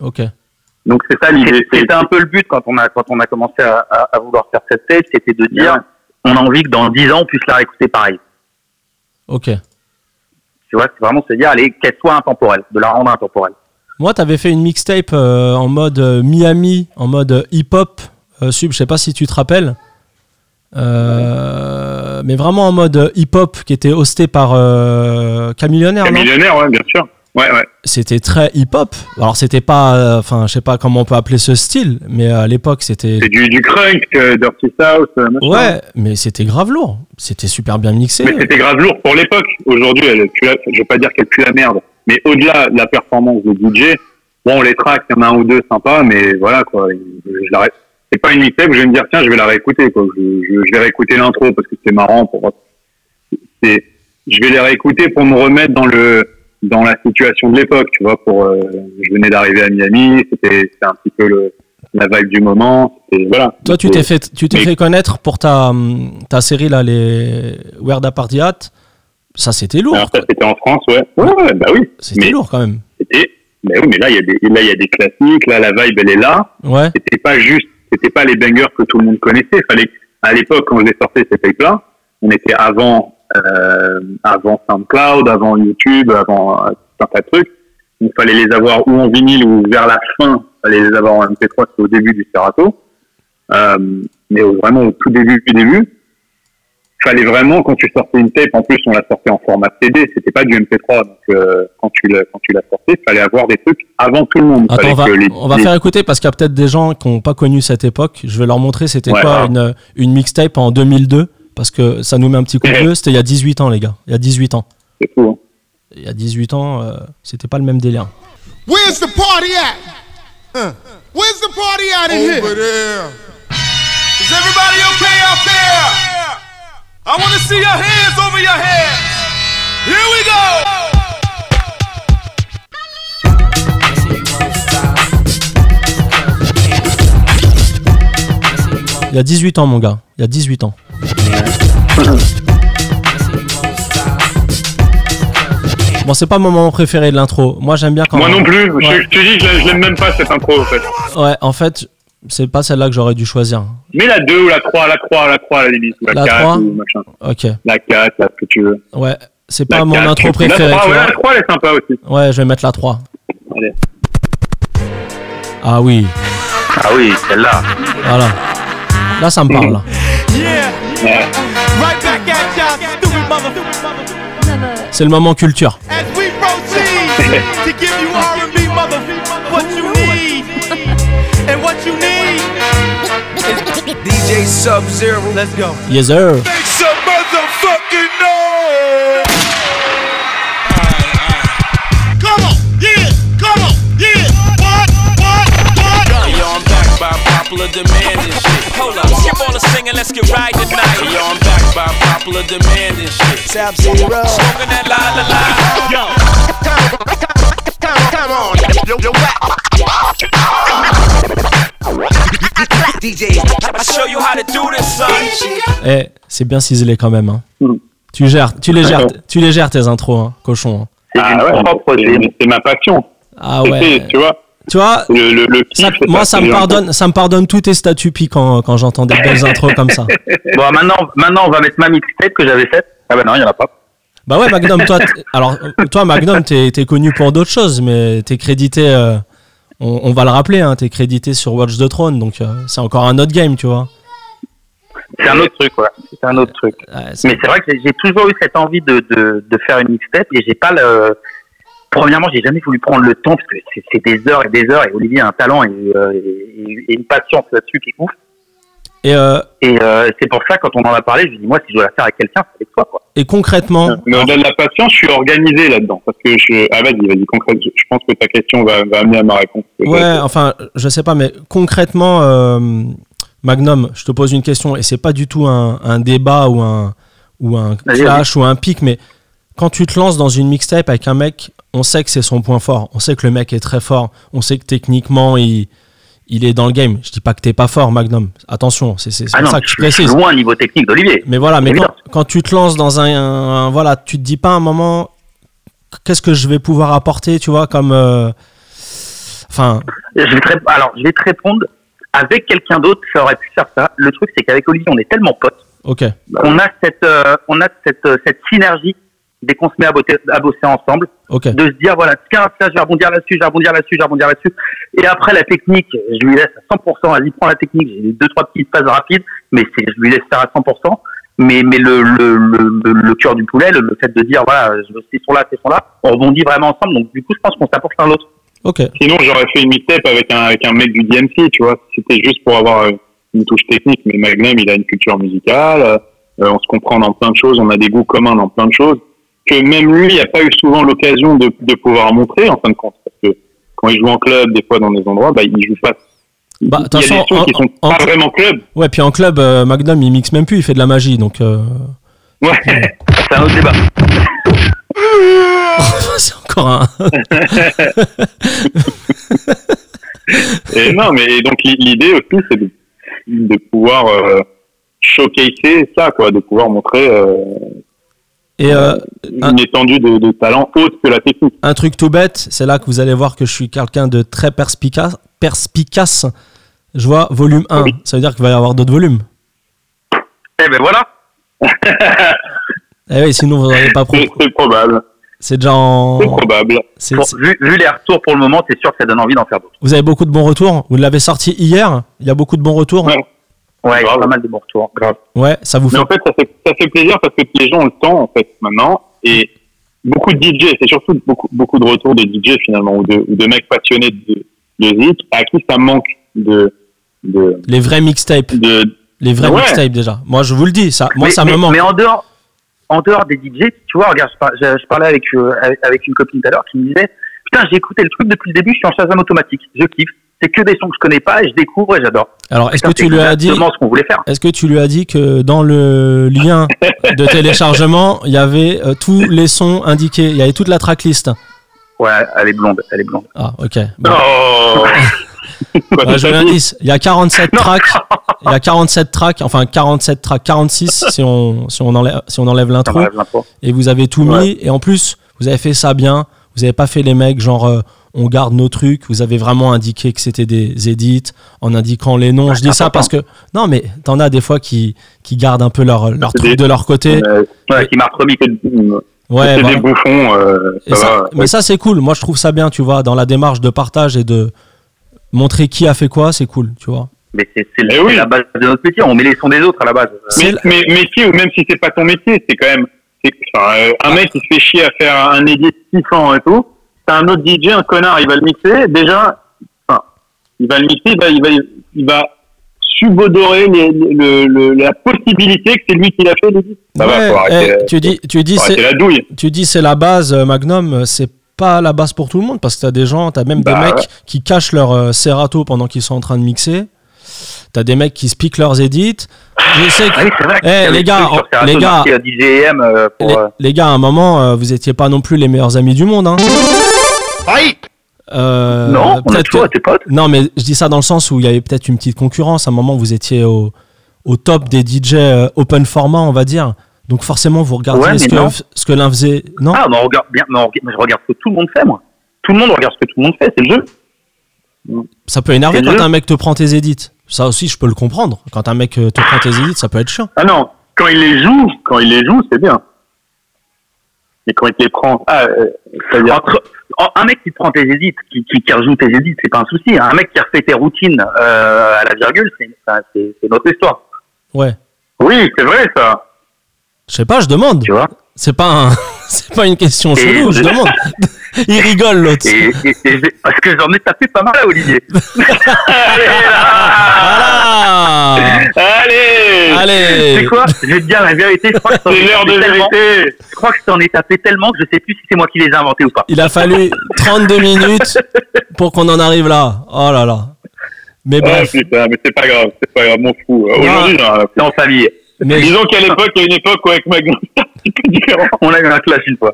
Ok. Donc c'est ça l'idée. C'était un peu le but quand on a, quand on a commencé à, à, à vouloir faire cette tape, c'était de dire, Ouais. on a envie que dans 10 ans, on puisse la réécouter pareil. Ok. Tu vois, c'est vraiment se dire, allez, qu'elle soit intemporelle, de la rendre intemporelle. Moi, t'avais fait une mixtape euh, en mode euh, Miami, en mode euh, hip-hop. euh, Sub, je sais pas si tu te rappelles. Euh, mais vraiment en mode hip-hop qui était hosté par euh, Camillionnaire, non? Millionnaire, ouais, bien sûr. Ouais, ouais. C'était très hip-hop. Alors, c'était pas. euh, Enfin, je sais pas comment on peut appeler ce style, mais à l'époque, c'était. C'est du, du crunk, euh, Dirty South, euh, machin. Ouais, mais c'était grave lourd. C'était super bien mixé. Mais c'était grave lourd pour l'époque. Aujourd'hui, elle pue la- je veux pas dire qu'elle pue la merde, mais au-delà de la performance de DJ, bon, les tracks, il y en a un ou deux sympas, mais voilà, quoi. Je, c'est pas une mixtape où je vais me dire, tiens, je vais la réécouter, quoi. Je, je, je vais réécouter l'intro parce que c'est marrant pour, c'est, je vais les réécouter pour me remettre dans le, dans la situation de l'époque, tu vois, pour, euh, je venais d'arriver à Miami, c'était, un petit peu le, la vibe du moment, c'était, voilà. Toi, tu t'es fait, tu t'es mais- fait connaître pour ta, ta série là, les Weird Apartiat. Ça, c'était lourd. Alors ça, c'était en France, ouais. Ouais, ouais, bah oui. C'était lourd quand même. c'était, bah oui, mais là, il y a des, là, il y a des classiques, là, la vibe, elle est là. Ouais. C'était pas juste, c'était pas les bangers que tout le monde connaissait. Fallait, à l'époque, quand je les sortais, ces tapes-là, on était avant, euh, avant SoundCloud, avant YouTube, avant euh, tout un tas de trucs. Il fallait les avoir ou en vinyle ou vers la fin, il fallait les avoir en MP3, c'était au début du Serato. Euh, mais vraiment au tout début du début, fallait vraiment, quand tu sortais une tape, en plus on la sortait en format CD, c'était pas du MP3, donc euh, quand tu la, quand tu la sortais, fallait avoir des trucs avant tout le monde. Attends, on va, que les- on va les- faire écouter parce qu'il y a peut-être des gens qui n'ont pas connu cette époque. Je vais leur montrer c'était Ouais, quoi ouais. une, une mixtape en 2002 parce que ça nous met un petit coup de vieux. C'était il y a 18 ans, les gars. Il y a 18 ans. C'est fou. hein. Il y a 18 ans, euh, c'était pas le même délire. Where's the party at? Uh, where's the party at in Over here? there. Is everybody okay out there? I want to see your hands over your heads. Here we go. Il y a 18 ans, mon gars. Il y a 18 ans. Bon, c'est pas mon moment préféré de l'intro. Moi, j'aime bien quand. Moi non plus. Ouais. Je, je te dis, je, l'aime- je l'aime même pas cette intro en fait. Ouais, en fait, c'est pas celle-là que j'aurais dû choisir. Mais la 2 ou la 3, la 3, la 3 à la limite. ou La, La 4 3? ou machin. Ok. La 4, là, ce que tu veux. Ouais, c'est La pas mon 4, intro La préférée. 3, tu ouais, vois. la 3, elle est sympa aussi. Ouais, je vais mettre la 3. Allez. Ah oui, Ah oui, celle-là. voilà. Là, ça me parle. là. Yeah, Ouais. Right back at y'all, stupid mother. C'est le moment culture. As we proceed to give you R&B, mother, what you need, and what you need. DJ Sub Zero. Let's go. Yes, sir. Popular demand and shit. Sab Zero. Smoking that la la la. Yo. Come on, yo, yo, DJ. I show you how to do this, son. Eh, c'est bien ciselé quand même. hein. Mm. Tu gères, tu les gères, tu les gères tes intros, hein, cochon. hein. C'est Ah ouais, propre c'est- ma passion. Ah ouais. Tu vois, Tu vois, le, le, le ça- kiff, c'est moi ça me pardonne, ça me pardonne tous tes statuts quand, quand j'entends des belles intros comme ça. Bon, maintenant, maintenant, on va mettre ma mixtape que j'avais faite. Ah bah non, il y en a pas. Bah ouais, Magnum, toi, alors toi Magnum, t'es es connu pour d'autres choses, mais t'es crédité, euh, on, on va le rappeler, hein, t'es crédité sur Watch the Throne, donc euh, c'est encore un autre game, tu vois. C'est un autre truc, ouais. C'est un autre truc. Ouais, Mais c'est vrai que j'ai- j'ai toujours eu cette envie de, de, de faire une mixtape et j'ai pas le. Premièrement, j'ai jamais voulu prendre le temps parce que c'est- des heures et des heures et Olivier a un talent et, euh, et- et une patience là-dessus qui est ouf. et, euh, Et euh, c'est pour ça, quand on en a parlé, je me dis, moi, si je dois la faire avec quelqu'un, c'est avec toi, quoi. et concrètement, Mais au-delà de la patience, je suis organisé là-dedans. Parce que je. Ah, vas-y, vas-y, concrète. Je pense que ta question va, va amener à ma réponse. Ouais, enfin, je sais pas, mais concrètement, euh, Magnum, je te pose une question, et c'est pas du tout un, un débat ou un, ou un clash ou un pic, mais quand tu te lances dans une mixtape avec un mec, on sait que c'est son point fort, on sait que le mec est très fort, on sait que techniquement, il, il est dans le game. Je dis pas que t'es pas fort, Magnum, attention, c'est c'est- Ah pour non, ça que je je suis précise. loin au niveau technique d'Olivier. Mais voilà, mais quand, tu te lances dans un, un- Voilà, tu te dis pas un moment, qu'est-ce que je vais pouvoir apporter, tu vois, comme. euh, Enfin. Je vais te Alors, je vais te répondre. Avec quelqu'un d'autre, ça aurait pu faire ça. Le truc, c'est qu'avec Olivier, on est tellement potes. Ok. On a cette, euh, on a cette, euh, cette synergie dès qu'on se met à, botter- à bosser ensemble, Ok. de se dire voilà, tiens, ça, je vais rebondir là-dessus, je vais rebondir là-dessus, je vais rebondir là-dessus. Et après la technique, je lui laisse à 100%. Vas-y, prends la technique. J'ai deux trois petites phases rapides, mais c'est, je lui laisse faire à 100%. Mais, mais le, le, le, le, le cœur du poulet, le, le fait de dire voilà, je- ces sont là, ces sont là, on rebondit vraiment ensemble. Donc du coup, je pense qu'on s'apporte l'un l'autre. Ok. Sinon, j'aurais fait une mixtape avec un, avec un mec du DMC, tu vois. C'était juste pour avoir euh, une touche technique. Mais Magnum, il a une culture musicale. euh, on se comprend dans plein de choses. On a des goûts communs dans plein de choses. Que même lui n'a pas eu souvent l'occasion de, de pouvoir montrer, en fin de compte. Parce que quand il joue en club, des fois dans des endroits, bah, il joue pas. Bah, il y a des qui en- sont en- pas vraiment club. Ouais, puis en club, euh, Magnum, il mixe même plus, il fait de la magie, donc. euh, Ouais. C'est un autre débat. c'est encore un. Et non, mais donc l'i- l'idée aussi, c'est de, de pouvoir euh, showcaser ça, quoi, de pouvoir montrer euh, Et euh, une étendue de, de talent autre que la technique. un truc tout bête, c'est là que vous allez voir que je suis quelqu'un de très perspicace. perspicace. Je vois volume 1, Oui. ça veut dire qu'il va y avoir d'autres volumes. Eh ben voilà. Eh oui, sinon vous n'auriez pas pro. C'est probable, C'est déjà en. c'est probable. vu les retours pour le moment, c'est sûr que ça donne envie d'en faire d'autres. Vous avez beaucoup de bons retours. Vous l'avez sorti hier. Il y a beaucoup de bons retours. Ouais. Ouais, il y a Grave. pas mal de bons retours. Grave. Ouais, ça vous fait. Mais en fait, ça fait, ça fait plaisir parce que les gens ont le temps, en fait, maintenant. Et beaucoup de DJ, c'est surtout beaucoup, beaucoup de retours de DJ, finalement, ou de, ou de mecs passionnés de, de zik, à qui ça manque de, de, Les vrais mixtapes. de, Les vrais Ouais. mixtapes déjà. Moi, je vous le dis, ça, moi, mais, ça mais- me manque. Mais en dehors, en dehors des DJ, tu vois, regarde, je, par- je- je parlais avec, euh, avec, avec une copine tout à l'heure qui me disait Putain, j'ai écouté le truc depuis le début, je suis en Shazam automatique, je kiffe. C'est que des sons que je connais pas et je découvre et j'adore. Alors, est-ce que tu lui as dit. ce qu'on voulait faire. Est-ce que tu lui as dit que dans le lien de téléchargement, il y avait euh, tous les sons indiqués, il y avait toute la tracklist Ouais, elle est blonde, elle est blonde. Ah, ok. Bon. Oh Quoi, c'est je l'indice. Il y a 47 tracks. Il y a 47 tracks, enfin 47 tracks, 46 si on, si on enlève, si on enlève l'intro. Et vous avez tout mis. Et en plus, vous avez fait ça bien. Vous avez pas fait les mecs genre euh, on garde nos trucs. Vous avez vraiment indiqué que c'était des edits en indiquant les noms. Je dis ça parce que non, mais t'en as des fois qui qui gardent un peu leur leur truc des- de leur côté. Euh, Ouais, qui m'a remis que Ouais, c'est voilà. des bouffons, euh, Et ça, ça- va. mais ça c'est cool. Moi je trouve ça bien, tu vois, dans la démarche de partage et de montrer qui a fait quoi, c'est cool, tu vois. Mais c'est c'est Eh oui. la base de notre métier. On met les sons des autres à la base. Mais, mais métier ou même si c'est pas ton métier, c'est quand même enfin, euh, un mec qui se fait chier à faire un edit kiffant et tout. T'as un autre DJ, un connard, il va le mixer. Déjà, enfin, il va le mixer, il va, il va, il va subodorer les- le, le- la possibilité que c'est lui qui l'a fait. Ça va, faut arrêter, eh, tu dis, tu dis c'est, la douille. tu dis c'est la base euh, Magnum, euh, c'est pas la base pour tout le monde parce que t'as des gens, t'as même Bah, des mecs ouais. qui cachent leur euh, Serato pendant qu'ils sont en train de mixer. T'as des mecs qui se piquent leurs edits. Je sais que Ah oui, c'est vrai. Eh, les gars, Serato les gars. DJM euh, pour. les, euh, les gars, à un moment, euh, vous étiez pas non plus les meilleurs amis du monde. Hein. Aïe Euh, non, on a peut-être toujours que- été potes. Non, mais je dis ça dans le sens où il y avait peut-être une petite concurrence. À un moment, vous étiez au, au top des DJ euh, open format, on va dire. Donc forcément, vous regardiez Ouais, ce, que, ce que l'un faisait. Non? Ah, mais on regarde bien. Mais on regarde- mais je regarde ce que tout le monde fait, moi. Tout le monde regarde ce que tout le monde fait. C'est le jeu. Ça peut énerver quand un mec te prend tes edits. Ça aussi, je peux le comprendre. Quand un mec euh, te prend tes edits, ça peut être chiant. Ah non, quand il les joue, quand il les joue, c'est bien. Mais quand il te les prend, ah, euh, c'est-à-dire, Entre, un mec qui te prend tes édits, qui, qui, qui rejoue tes édits, c'est pas un souci. Un mec qui refait tes routines euh, à la virgule, c'est c'est- c'est notre histoire. Ouais. oui, c'est vrai ça. Je sais pas, je demande. Tu vois C'est pas, un- c'est pas une question chelou, je demande. Il rigole, l'autre. et, et- et j'ai- Parce que j'en ai tapé pas mal à Olivier. Allez, Allez C'est quoi Je vais te dire la vérité. Je crois que je t'en ai c'est l'heure de vérité. Je crois que je t'en ai tapé tellement que je sais plus si c'est moi qui les ai inventés ou pas. Il a fallu 32 minutes pour qu'on en arrive là. Oh là là. Mais Ah bref. putain, mais c'est pas grave, c'est pas grave, m'en fous. Euh, Aujourd'hui, j'en ai rien à C'est en famille. Mais Disons qu'à l'époque, il y a une époque où avec petit peu différent. On a eu un clash une fois.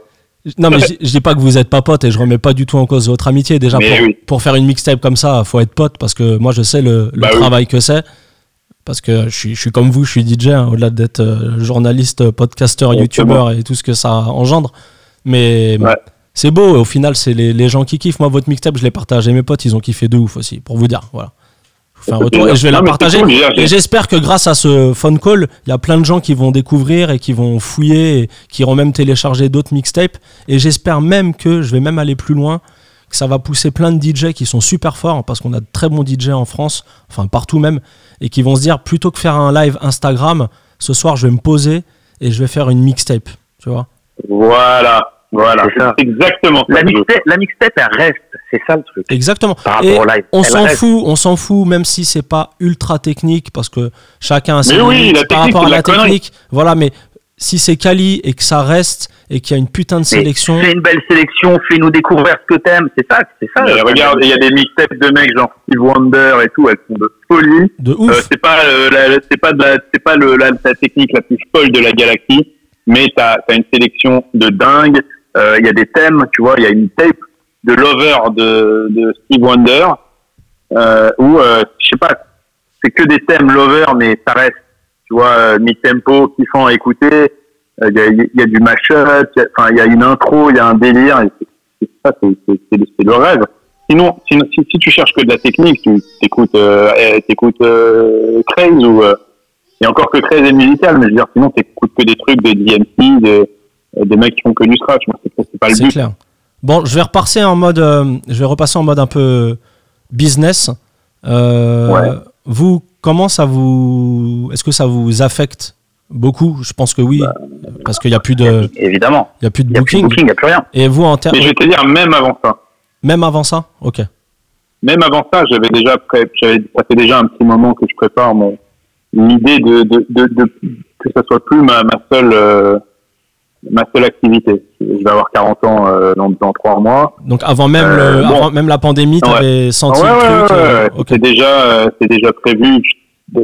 Non, mais je, dis pas que vous êtes pas potes et je remets pas du tout en cause votre amitié. Déjà, pour, oui. pour faire une mixtape comme ça, faut être pote parce que moi, je sais le, le Bah oui. travail que c'est. Parce que je suis, je suis comme vous, je suis DJ, hein, au-delà d'être euh, journaliste, podcasteur, youtubeur et tout ce que ça engendre. Mais Ouais. c'est beau, et au final, c'est les, les gens qui kiffent. Moi, votre mixtape, je l'ai partagé. Mes potes, ils ont kiffé de ouf aussi, pour vous dire. Voilà. Je un retour et vais la Non, partager. cool, et j'espère que grâce à ce phone call, il y a plein de gens qui vont découvrir et qui vont fouiller et qui iront même télécharger d'autres mixtapes. Et j'espère même que je vais même aller plus loin, que ça va pousser plein de DJ qui sont super forts parce qu'on a de très bons DJ en France, enfin partout même, et qui vont se dire plutôt que faire un live Instagram, ce soir je vais me poser et je vais faire une mixtape. Tu vois Voilà, voilà, C'est ça. exactement ça. La mixtape, la mixtape, elle reste. C'est ça le truc. Exactement. Par rapport Et au live. on s'en reste. fout, on s'en fout, même si c'est pas ultra technique, parce que chacun a ses Mais oui, limites la par technique, rapport à la la connerie. technique. Voilà, mais si c'est quali et que ça reste et qu'il y a une putain de Mais sélection, Fais une belle sélection, fais-nous découvrir ce que t'aimes. C'est ça, c'est ça. Regarde, il y a des mixtapes de mecs genre Steve Wonder et tout, elles sont de folie. de Euh, ouf. c'est pas, euh, la- c'est pas, de la, c'est pas le, la, la technique la plus folle de la galaxie, mais t'as as une sélection de dingue. Euh, Il y a des thèmes, tu vois, il y a une tape de Lover de, de Steve Wonder euh, où, euh, je sais pas, c'est que des thèmes Lover, mais ça reste, tu vois, euh, mi-tempo, kiffant à écouter. Euh, Il y, a, y a du mashup, enfin, il y a une intro, il y a un délire. et c'est- ça, c'est le- rêve. Sinon, sinon si, si tu cherches que de la technique, tu t'écoutes euh, eh, t'écoutes euh, Craze ou euh, et encore que Craze est musical, mais je veux dire sinon t'écoutes que des trucs de DMC, de, des mecs qui du scratch. Moi, c'est pas le C'est but. clair. Bon, je vais repasser en mode, euh, je vais repasser en mode un peu business. Euh, Ouais. Vous, comment ça vous, est-ce que ça vous affecte beaucoup? Je pense que oui, parce qu'il y a plus de, Évidemment. il y a plus de Il n'y a plus de booking. booking, il n'y a plus rien. Et vous, en termes, Mais je vais te dire, même avant ça, même avant ça, ok. même avant ça, j'avais déjà pré- j'avais, ça fait déjà un petit moment que je prépare mon l'idée de, de, de, de- que ça soit plus ma, ma seule euh, ma seule activité. Je vais avoir 40 ans euh, dans, dans trois mois. Donc avant même, Euh, le, bon. avant même la pandémie, tu Ouais. avais senti ouais, le truc. ouais, euh, ouais. ok. C'est déjà, euh, c'est déjà prévu.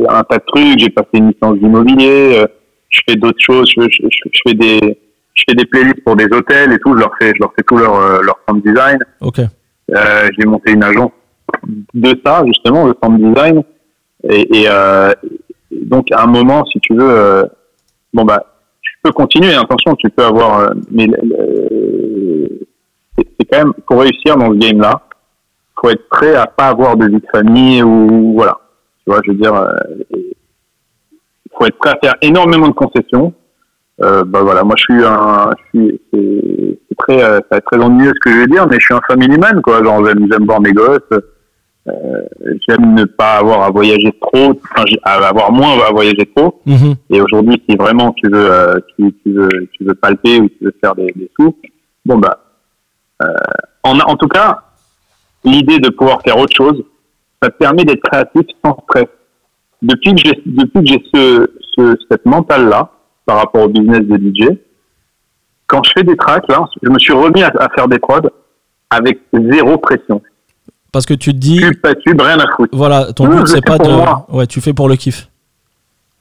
Un tas de trucs. J'ai passé une licence d'immobilier. euh, je fais d'autres choses. Je, je, je- je fais des, je fais des playlists pour des hôtels et tout. Je leur fais, je leur fais tout leur, euh, leur sound design. Ok. Euh, j'ai monté une agence de ça justement, de sound design. Et, et, euh, donc à un moment, si tu veux, euh, bon bah, peux continuer. Attention, tu peux avoir, euh, mais c'est quand même pour réussir dans ce game-là, faut être prêt à pas avoir de vie de famille ou voilà. Tu vois, je veux dire, euh, faut être prêt à faire énormément de concessions. Euh, bah voilà, moi je suis un, je suis, c'est c'est très, euh, ça va être très ennuyeux ce que je vais dire, mais je suis un family man quoi. Genre j'aime, j'aime voir mes gosses. Euh, j'aime ne pas avoir à voyager trop, enfin à avoir moins à voyager trop. Mhm. Et aujourd'hui, si vraiment tu veux, euh, tu, tu veux, tu veux palper ou tu veux faire des, des sous, bon bah, euh, en, en tout cas, l'idée de pouvoir faire autre chose, ça te permet d'être créatif sans stress. Depuis que j'ai, depuis que j'ai ce, ce, cette mentale là par rapport au business de DJ, quand je fais des tracks là, je me suis remis à, à faire des prods avec zéro pression. Parce que tu te dis, pas rien à foutre? voilà, ton but c'est pas de, moi. ouais, tu fais pour le kiff.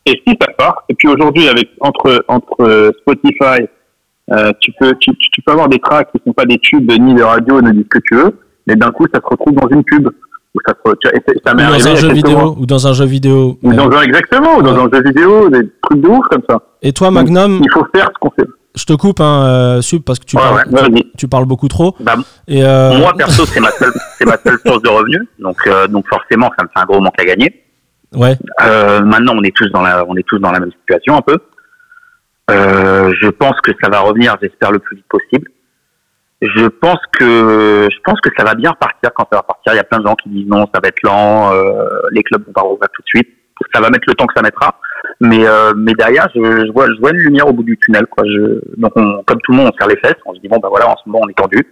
Et si ça part, et puis aujourd'hui avec entre entre euh, Spotify, euh, tu peux tu, peux avoir des tracks qui sont pas des tubes ni de radio ni de ce que tu veux, mais d'un coup ça se retrouve dans une pub ou ça se, et dans un jeu vidéo, mois. ou dans un jeu vidéo. Ou dans un exactement, ou dans Ouais. un jeu vidéo, des trucs de ouf comme ça. Et toi, Donc, Magnum, il faut faire ce qu'on fait. Je te coupe, hein, euh, Sub, parce que tu, Ouais, parles, ouais, vas-y. tu parles beaucoup trop. Bah, Et euh, Moi, perso, c'est ma seule, c'est ma seule source de revenus. Donc, euh, donc forcément, ça me fait un gros manque à gagner. ouais, Euh, maintenant, on est tous dans la, on est tous dans la même situation un peu. Euh, je pense que ça va revenir, j'espère le plus vite possible. Je pense que, je pense que ça va bien repartir quand ça va partir. Il y a plein de gens qui disent non, ça va être lent, euh, les clubs vont pas rouvrir tout de suite. Ça va mettre le temps que ça mettra. Mais, euh, mais derrière, je, je vois, je vois une lumière au bout du tunnel, quoi. Je, donc, on, comme tout le monde, on serre les fesses. On se dit bon, bah voilà, en ce moment, on est tendu.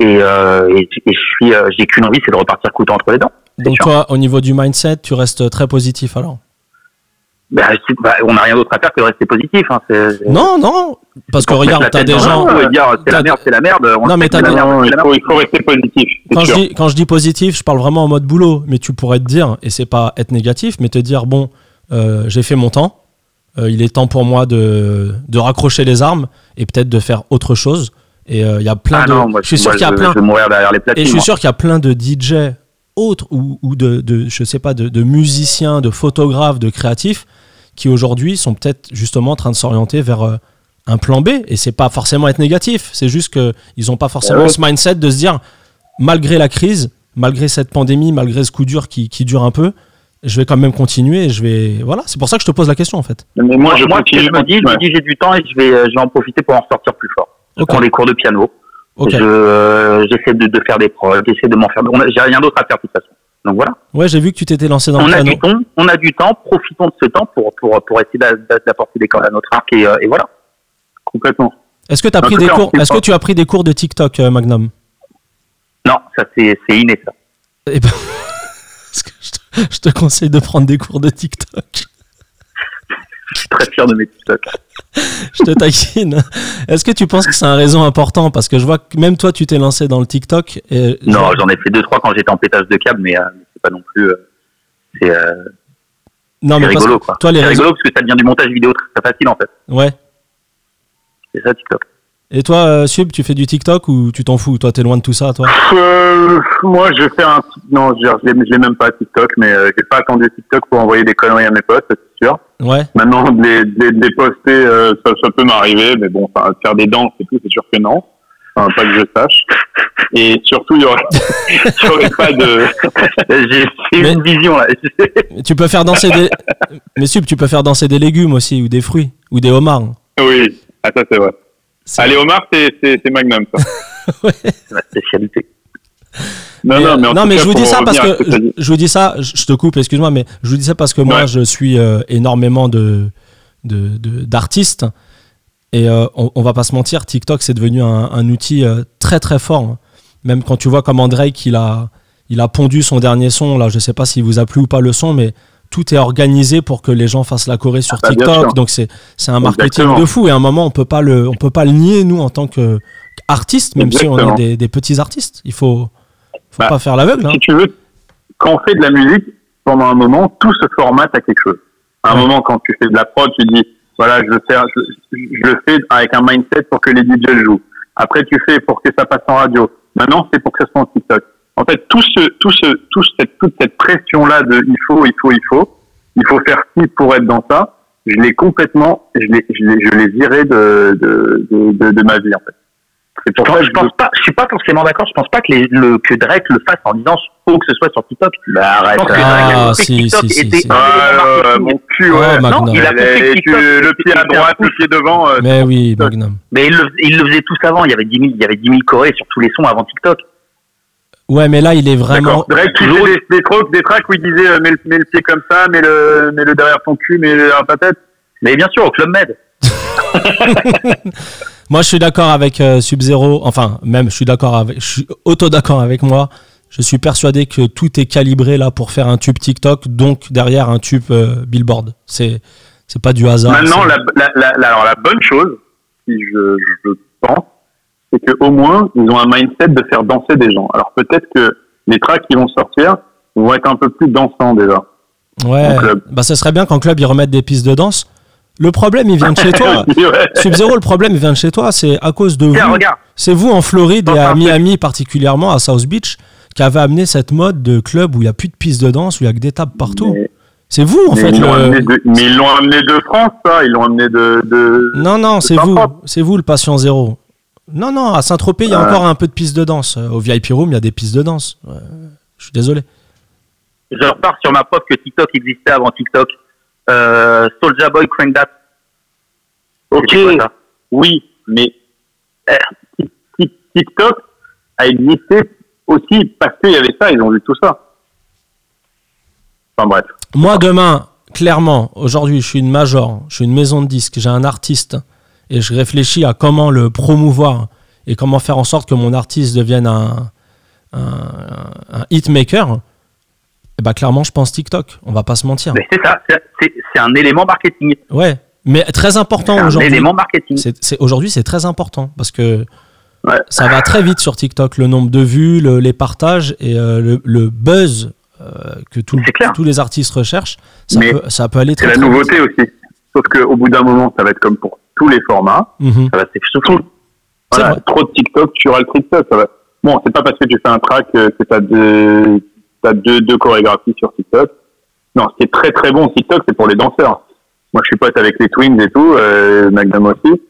Et, euh, et, et je suis, euh, j'ai qu'une envie, c'est de repartir couteau entre les dents. Donc sûr. toi, au niveau du mindset, tu restes très positif alors? Bah, c'est- bah, on n'a rien d'autre à faire que de rester positif. Hein. C'est- c'est- Non, non, parce que regarde, t'as des gens. c'est t'as- la merde, c'est la merde. On Non, mais t'as des- il faut, il faut rester positif. Quand je, dis, quand je dis positif, je parle vraiment en mode boulot, mais tu pourrais te dire, et c'est pas être négatif, mais te dire, bon, euh, j'ai fait mon temps, euh, il est temps pour moi de, de raccrocher les armes et peut-être de faire autre chose. Et euh, il y a plein Ah de. non, moi, je suis sûr qu'il y a je- plein. Je Et je suis moi. sûr qu'il y a plein de DJ autres ou, ou de, de, je sais pas, de, de musiciens, de photographes, de créatifs qui aujourd'hui sont peut-être justement en train de s'orienter vers euh, un plan B. Et c'est pas forcément être négatif, c'est juste qu'ils n'ont pas forcément ouais. ce mindset de se dire, malgré la crise, malgré cette pandémie, malgré ce coup dur qui, qui dure un peu, je vais quand même continuer et je vais. Voilà, c'est pour ça que je te pose la question en fait. Mais moi, je moi, ce que continue. je me dis, je ouais. me dis j'ai du temps et je vais, euh, je vais en profiter pour en sortir plus fort. Je Ok. prends des cours de piano. Ok. Je, euh, j'essaie de, de faire des prods, j'essaie de m'en faire. on a- J'ai rien d'autre à faire de toute façon. Donc voilà. Ouais, j'ai vu que tu t'étais lancé dans On le a piano. du temps, on a du temps. Profitons de ce temps pour pour pour essayer d'a- d'a- d'apporter des cordes à notre arc et, euh, et voilà. Complètement. Est-ce que, pris des cours Est-ce tu as pris des cours de TikTok, euh, Magnum? Non, ça c'est inné ça. Eh ben, je, te, conseille de prendre des cours de TikTok. Je suis très fier de mes TikTok. Je te taquine. Est-ce que tu penses que c'est un réseau important? Parce que je vois que même toi, tu t'es lancé dans le TikTok. Et Non, j'en ai fait deux trois quand j'étais en pétage de câble, mais euh, c'est pas non plus. euh, c'est euh, non, mais parce rigolo que quoi. toi, les C'est réseaux. rigolo parce que ça devient du montage vidéo très, très facile en fait. Ouais. C'est ça TikTok. Et toi, euh, Sub, tu fais du TikTok ou tu t'en fous? Toi, t'es loin de tout ça, toi? Euh, moi, je faire un. Non, je l'ai même pas TikTok, mais euh, j'ai pas attendu TikTok pour envoyer des conneries à mes potes, c'est sûr. Ouais. Maintenant, de les, de les- de les poster, euh, ça, ça peut m'arriver, mais bon, faire des danses et tout, c'est sûr que non. Enfin, pas que je sache. Et surtout, il y aurait, aurait pas de. J'ai j'ai Mais- une vision là. Tu peux faire danser des. Mais Sub, tu peux faire danser des légumes aussi, ou des fruits, ou des homards. Oui, ah, ça, c'est vrai. Allez, Omar, c'est Magnum, ça. C'est ma spécialité. Non, Mais, non, mais en non, tout mais cas, je vous dis ça parce que je, vous dis ça, je je te coupe, excuse-moi, mais je vous dis ça parce que moi je suis euh, énormément de d'artistes et euh, on, on va pas se mentir, TikTok c'est devenu un, un outil euh, très très fort. hein. Même quand tu vois comment Drake il a il a pondu son dernier son là, je sais pas s'il vous a plu ou pas le son, mais tout est organisé pour que les gens fassent la Choré sur bah, bien TikTok. Donc c'est c'est un marketing Exactement. de fou et à un moment on peut pas le on peut pas le nier nous en tant que artiste, même si on est des, des petits artistes. Il faut faut Bah, pas faire l'aveugle. hein. si tu veux, quand on fait de la musique, pendant un moment, tout se formate à quelque chose. À un Ouais. moment, quand tu fais de la prod, tu dis, voilà, je, le fais avec un mindset pour que les DJ jouent. Après, tu fais pour que ça passe en radio. Maintenant, c'est pour que ça soit en TikTok. En fait, tout ce, tout ce, tout cette, toute cette pression-là de il faut, il faut, il faut, il faut faire ci pour être dans ça, je l'ai complètement, je l'ai, je l'ai, je l'ai viré de, de, de, de, de ma vie, en fait. C'est pour Je, je pense pas, je suis pas forcément d'accord. Je pense pas que, les, le, que Drake le fasse en disant faut que ce soit sur TikTok. Bah arrête. Je pense que Ah, que si, TikTok si, si, était si. un Ah, euh, mon cul, Oh, ouais. Non, il a compris tu- TikTok, le pied à droite, le pied devant. euh, Mais oui, Magnum. Mais il le, il le faisait tous avant. Il y avait 10 000, il y avait 10 000 chorés sur tous les sons avant TikTok. Ouais, mais là, il est vraiment. Drake, il toujours- des, des, tracks, des tracks où il disait euh, mets, le, mets le pied comme ça, mets le, mets le derrière ton cul, mets le derrière ta tête. Mais bien sûr, au Club Med. Moi, je suis d'accord avec euh, Sub-Zero. Enfin, même, je suis d'accord avec. Je suis auto-d'accord avec moi. Je suis persuadé que tout est calibré là pour faire un tube TikTok, donc derrière un tube euh, Billboard. C'est c'est pas du hasard. Maintenant, la, la, la, la- alors, la bonne chose, si je, je pense, c'est qu'au moins, ils ont un mindset de faire danser des gens. Alors peut-être que les tracks qui vont sortir vont être un peu plus dansants déjà. Ouais. Bah, ça serait bien qu'en club ils remettent des pistes de danse. Le problème, il vient de chez toi. Ouais. Sub-Zero, le problème, il vient de chez toi. C'est à cause de Tiens, vous. C'est vous en Floride et à. Miami particulièrement, à South Beach, qui avez amené cette mode de club où il n'y a plus de pistes de danse, où il y a que des tables partout. Mais- C'est vous, en mais, fait. ils l'ont le- amené de, mais ils l'ont amené de France, ça. Ils l'ont amené de. de... Non, non, c'est vous. C'est vous le patient zéro. Non, non, à Saint-Tropez, il y a Ouais. encore un peu de pistes de danse. Euh, Au VIP Room, il y a des pistes de danse. Ouais, Je suis désolé. Je repars sur ma preuve que TikTok existait avant TikTok. Euh, Soulja Boy Crank That. Ok, oui, mais euh, Tik- TikTok a existé aussi parce qu'il y avait ça. Ils ont vu tout ça. Enfin bref. Moi, demain, clairement, aujourd'hui, je suis une major, je suis une maison de disques, j'ai un artiste et je réfléchis à comment le promouvoir et comment faire en sorte que mon artiste devienne un, un, un hitmaker. Et bah, clairement, je pense TikTok. On va pas se mentir. Mais c'est ça, c'est- c'est c'est un élément marketing. Ouais, mais très C'est important un aujourd'hui. élément marketing. C'est, c'est- aujourd'hui, c'est très important parce que Ouais. ça va très vite sur TikTok. Le nombre de vues, le- les partages et euh, le, le buzz euh, que tout- C'est tous les artistes recherchent, ça, peut, ça peut aller C'est très, la très vite. nouveauté aussi. Sauf qu'au bout d'un moment, ça va être comme pour tous les formats. Mhm. Ça va. C'est Voilà, trop de TikTok, tu auras le TikTok. Ça va. Bon, c'est pas parce que tu fais un track euh, que tu as deux, t'as deux, deux chorégraphies sur TikTok. Non, ce qui est très très bon TikTok, c'est pour les danseurs. Moi, je suis pote avec les Twins et tout, euh, Magnum aussi.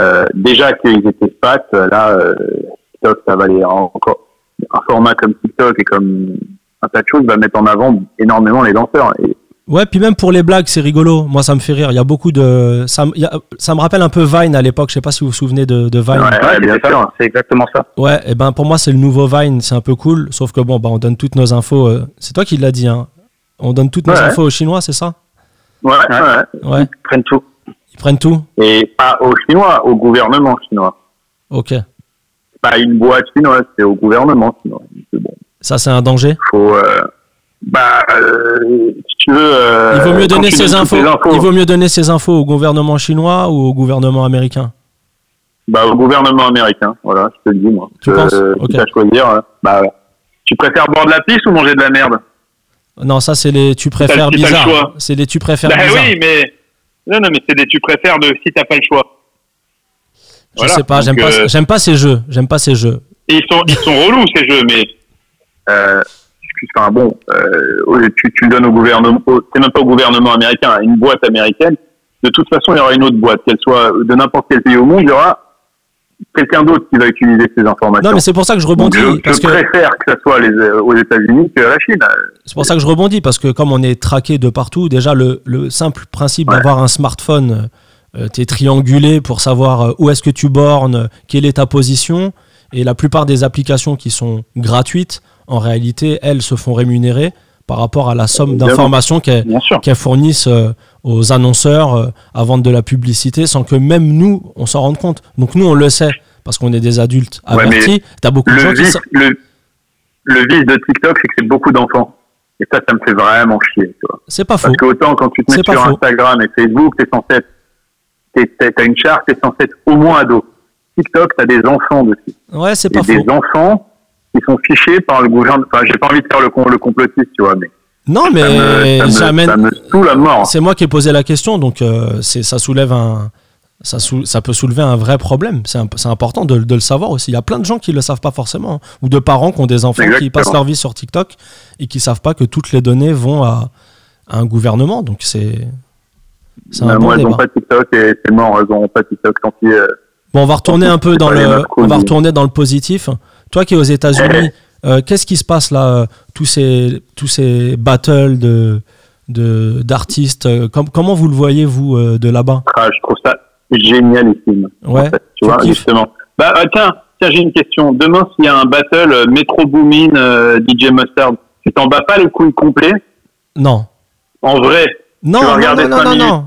Euh, déjà qu'ils étaient fat, euh, là, euh, TikTok, ça va aller en- encore. Un format comme TikTok et comme un tas de choses va mettre en avant énormément les danseurs. Et Ouais, puis même pour les blagues, c'est rigolo. Moi, ça me fait rire. Il y a beaucoup de. Ça, me- a- ça me rappelle un peu Vine à l'époque. Je sais pas si vous vous souvenez de, de Vine. Ouais, Ouais, bien sûr. c'est exactement ça. Ouais, et ben pour moi, c'est le nouveau Vine. C'est un peu cool. Sauf que bon, bah, on donne toutes nos infos. euh, C'est toi qui l'as dit, hein. On donne toutes nos Ouais. infos aux Chinois, c'est ça? Ouais, ouais. Ouais. Ils prennent tout. Ils prennent tout? Et pas aux Chinois, au gouvernement chinois. Ok. Pas une boîte chinoise, c'est au gouvernement chinois. Bon. Ça, c'est un danger? faut euh, bah euh, si tu veux euh, Il vaut mieux donner ces infos. Il vaut mieux donner ces infos au gouvernement chinois ou au gouvernement américain? Bah, au gouvernement américain voilà je te le dis moi Tu Euh, penses à choisir euh, bah tu préfères boire de la pisse ou manger de la merde? Non, ça, c'est les tu préfères si choix. C'est les tu préfères bah bizarres. oui mais non non mais c'est des tu préfères de si t'as pas le choix Je Voilà. sais pas, j'aime pas, euh, j'aime pas ces jeux. J'aime pas ces jeux. et ils sont ils sont relous ces jeux mais euh, enfin bon euh, tu, tu le donnes au gouvernement c'est même pas au gouvernement américain à une boîte américaine de toute façon il y aura une autre boîte qu'elle soit de n'importe quel pays au monde il y aura quelqu'un d'autre qui va utiliser ces informations Non, mais c'est pour ça que je Donc, rebondis. je, parce je que préfère que ça soit les, euh, aux États-Unis que la Chine. C'est pour ça que je rebondis, parce que comme on est traqué de partout, déjà le, le simple principe Ouais. d'avoir un smartphone, euh, t'es triangulé pour savoir euh, où est-ce que tu bornes, quelle est ta position, et la plupart des applications qui sont gratuites, en réalité, elles se font rémunérer par rapport à la somme d'informations qu'elles fournissent euh, aux annonceurs euh, à vendre de la publicité sans que même nous, on s'en rende compte. Donc nous, on le sait, parce qu'on est des adultes Ouais, avertis. T'as beaucoup de gens Le qui... le, le vice de TikTok, c'est que c'est beaucoup d'enfants. Et ça, ça me fait vraiment chier. C'est pas faux. Parce que autant quand tu te mets sur faux. Instagram et Facebook, t'es censé être, t'as une charte, t'es censé être au moins ado. TikTok, t'as des enfants dessus. Ouais, c'est Et pas des faux. enfants qui sont fichés par le gouvernement. Enfin, j'ai pas envie de faire le, le complotiste, tu vois, mais Non, ça mais me, ça me, ça me à mort. C'est moi qui ai posé la question, donc euh, c'est ça soulève un, ça, sou- ça peut soulever un vrai problème. C'est imp- c'est important de, de le savoir aussi. Il y a plein de gens qui le savent pas forcément, hein. ou de parents qui ont des enfants qui passent leur vie sur TikTok et qui savent pas que toutes les données vont à, à un gouvernement. Donc c'est un bon moi, ils n'ont pas TikTok et c'est mort, ils n'auront pas TikTok. Tant pis, euh, Bon, on va retourner un peu dans le, on va retourner dans le positif. Toi qui es aux États-Unis, euh, qu'est-ce qui se passe là euh, Tous ces, tous ces battles de, de d'artistes. euh, com- comment vous le voyez vous de là-bas? Ah, je trouve ça génialissime. Ouais. en fait, tu vois, kiffes? justement. Bah, tiens, tiens, j'ai une question. Demain, s'il y a un battle Metro Boomin, DJ Mustard, tu t'en bats pas les couilles complets? Non. En vrai? Non, Tu vas non, non, non, cinq non, minutes. non.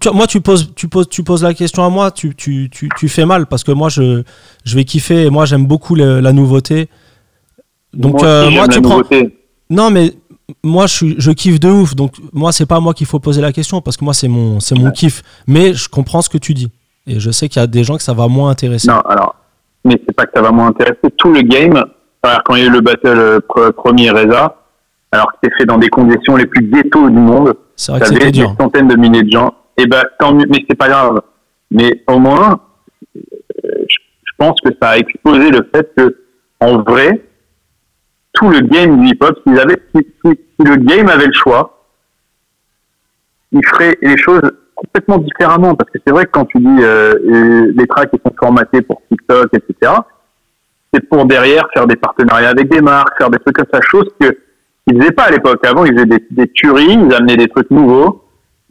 Tu vois, moi, tu poses, tu poses, tu poses la question à moi, tu, tu, tu, tu fais mal parce que moi, je, je vais kiffer et moi, j'aime beaucoup le- la nouveauté. Donc, moi, euh, moi, tu prends. nouveauté. Non, mais moi, je, suis- je kiffe de ouf. Donc, moi, c'est pas moi qu'il faut poser la question parce que moi, c'est mon, c'est mon kiff. Mais je comprends ce que tu dis et je sais qu'il y a des gens que ça va moins intéresser. Non, alors, mais c'est pas que ça va moins intéresser. Tout le game, alors, quand il y a eu le battle euh, pre- premier Reza, alors que c'est fait dans des conditions les plus ghetto du monde, C'est vrai que c'était des centaines de milliers de gens. Et ben, tant mieux, mais c'est pas grave. Mais au moins, euh, je pense que ça a exposé le fait que, en vrai, tout le game du hip-hop, si, si- si le game avait le choix, il ferait les choses complètement différemment. Parce que c'est vrai que quand tu dis euh, euh, les tracks qui sont formatés pour TikTok, etc., c'est pour derrière faire des partenariats avec des marques, faire des trucs comme ça, chose que ils faisaient pas à l'époque. Avant, ils faisaient des, des tueries, ils amenaient des trucs nouveaux.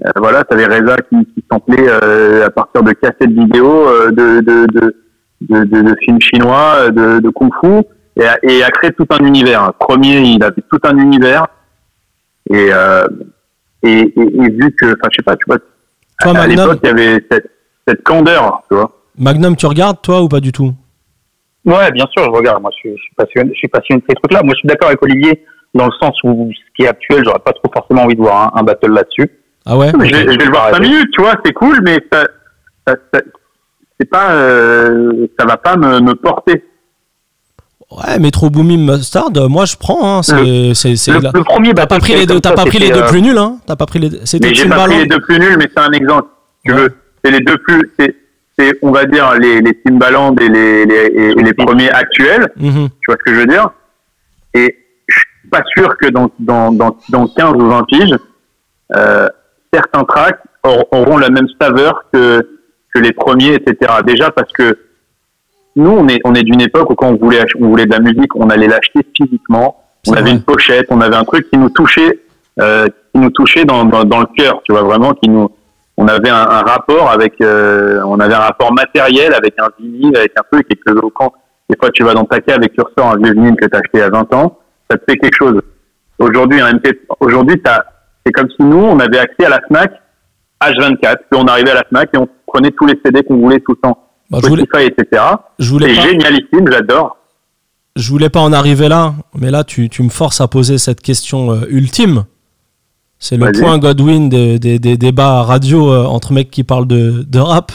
Euh, voilà, t'avais Reza qui, qui samplait euh, à partir de cassettes vidéo, euh, de, de, de, de, de, de films chinois, euh, de, de kung-fu, et, a- et a créé tout un univers. Premier, il avait tout un univers. Et, et, et, et vu que, enfin, je sais pas, tu vois, Toi, à, à l'époque, il y avait cette, cette candeur, tu vois. Magnum, tu regardes toi ou pas du tout? Ouais, bien sûr, je regarde. Moi, je suis, je suis passionné, je suis passionné de ces trucs-là. Moi, je suis d'accord avec Olivier dans le sens où ce qui est actuel, j'aurais pas trop forcément envie de voir un, un battle là-dessus. Ah ouais Je, vais- je vais le voir 5 minutes, tu vois, c'est cool, mais ça, ça, ça- c'est pas, euh, ça va pas me, me porter. Ouais, Metro Boomin Mustard, moi je prends. Hein, c'est, Le, premier T'as pas pris les deux, t'as pas pris les deux plus nuls, hein T'as pas pris les deux. C'était j'ai pas pris les deux plus nuls, mais c'est un exemple. Tu Ouais. veux, c'est les deux plus, c'est, on va dire, les, les Timbaland et les, les, et- et les premiers actuels. Mhm. Tu vois ce que je veux dire? Et suis pas sûr que dans, dans, dans, dans 15 ou 20 piges, euh, certains tracks aur- auront la même saveur que, que les premiers, etc. Déjà parce que nous, on est, on est d'une époque où quand on voulait, on voulait de la musique, on allait l'acheter physiquement. On avait vrai. une pochette, on avait un truc qui nous touchait, euh, qui nous touchait dans, dans, dans le cœur, tu vois vraiment, qui nous, on avait un, un rapport avec, euh, on avait un rapport matériel avec un vinyle, avec un truc, et que quand des fois tu vas dans ta cave et que tu ressors un vieux vinyle que t'as acheté à 20 ans, ça te fait quelque chose. Aujourd'hui, un MP, aujourd'hui, c'est comme si nous, on avait accès à la Fnac H24, puis on arrivait à la Fnac et on prenait tous les CD qu'on voulait tout le temps. Bah, je voulais, Spotify, etc. je voulais C'est pas. génialissime, j'adore. je voulais pas en arriver là, mais là tu, tu me forces à poser cette question euh, ultime. C'est le point Godwin des, des, des débats radio euh, entre mecs qui parlent de, de rap.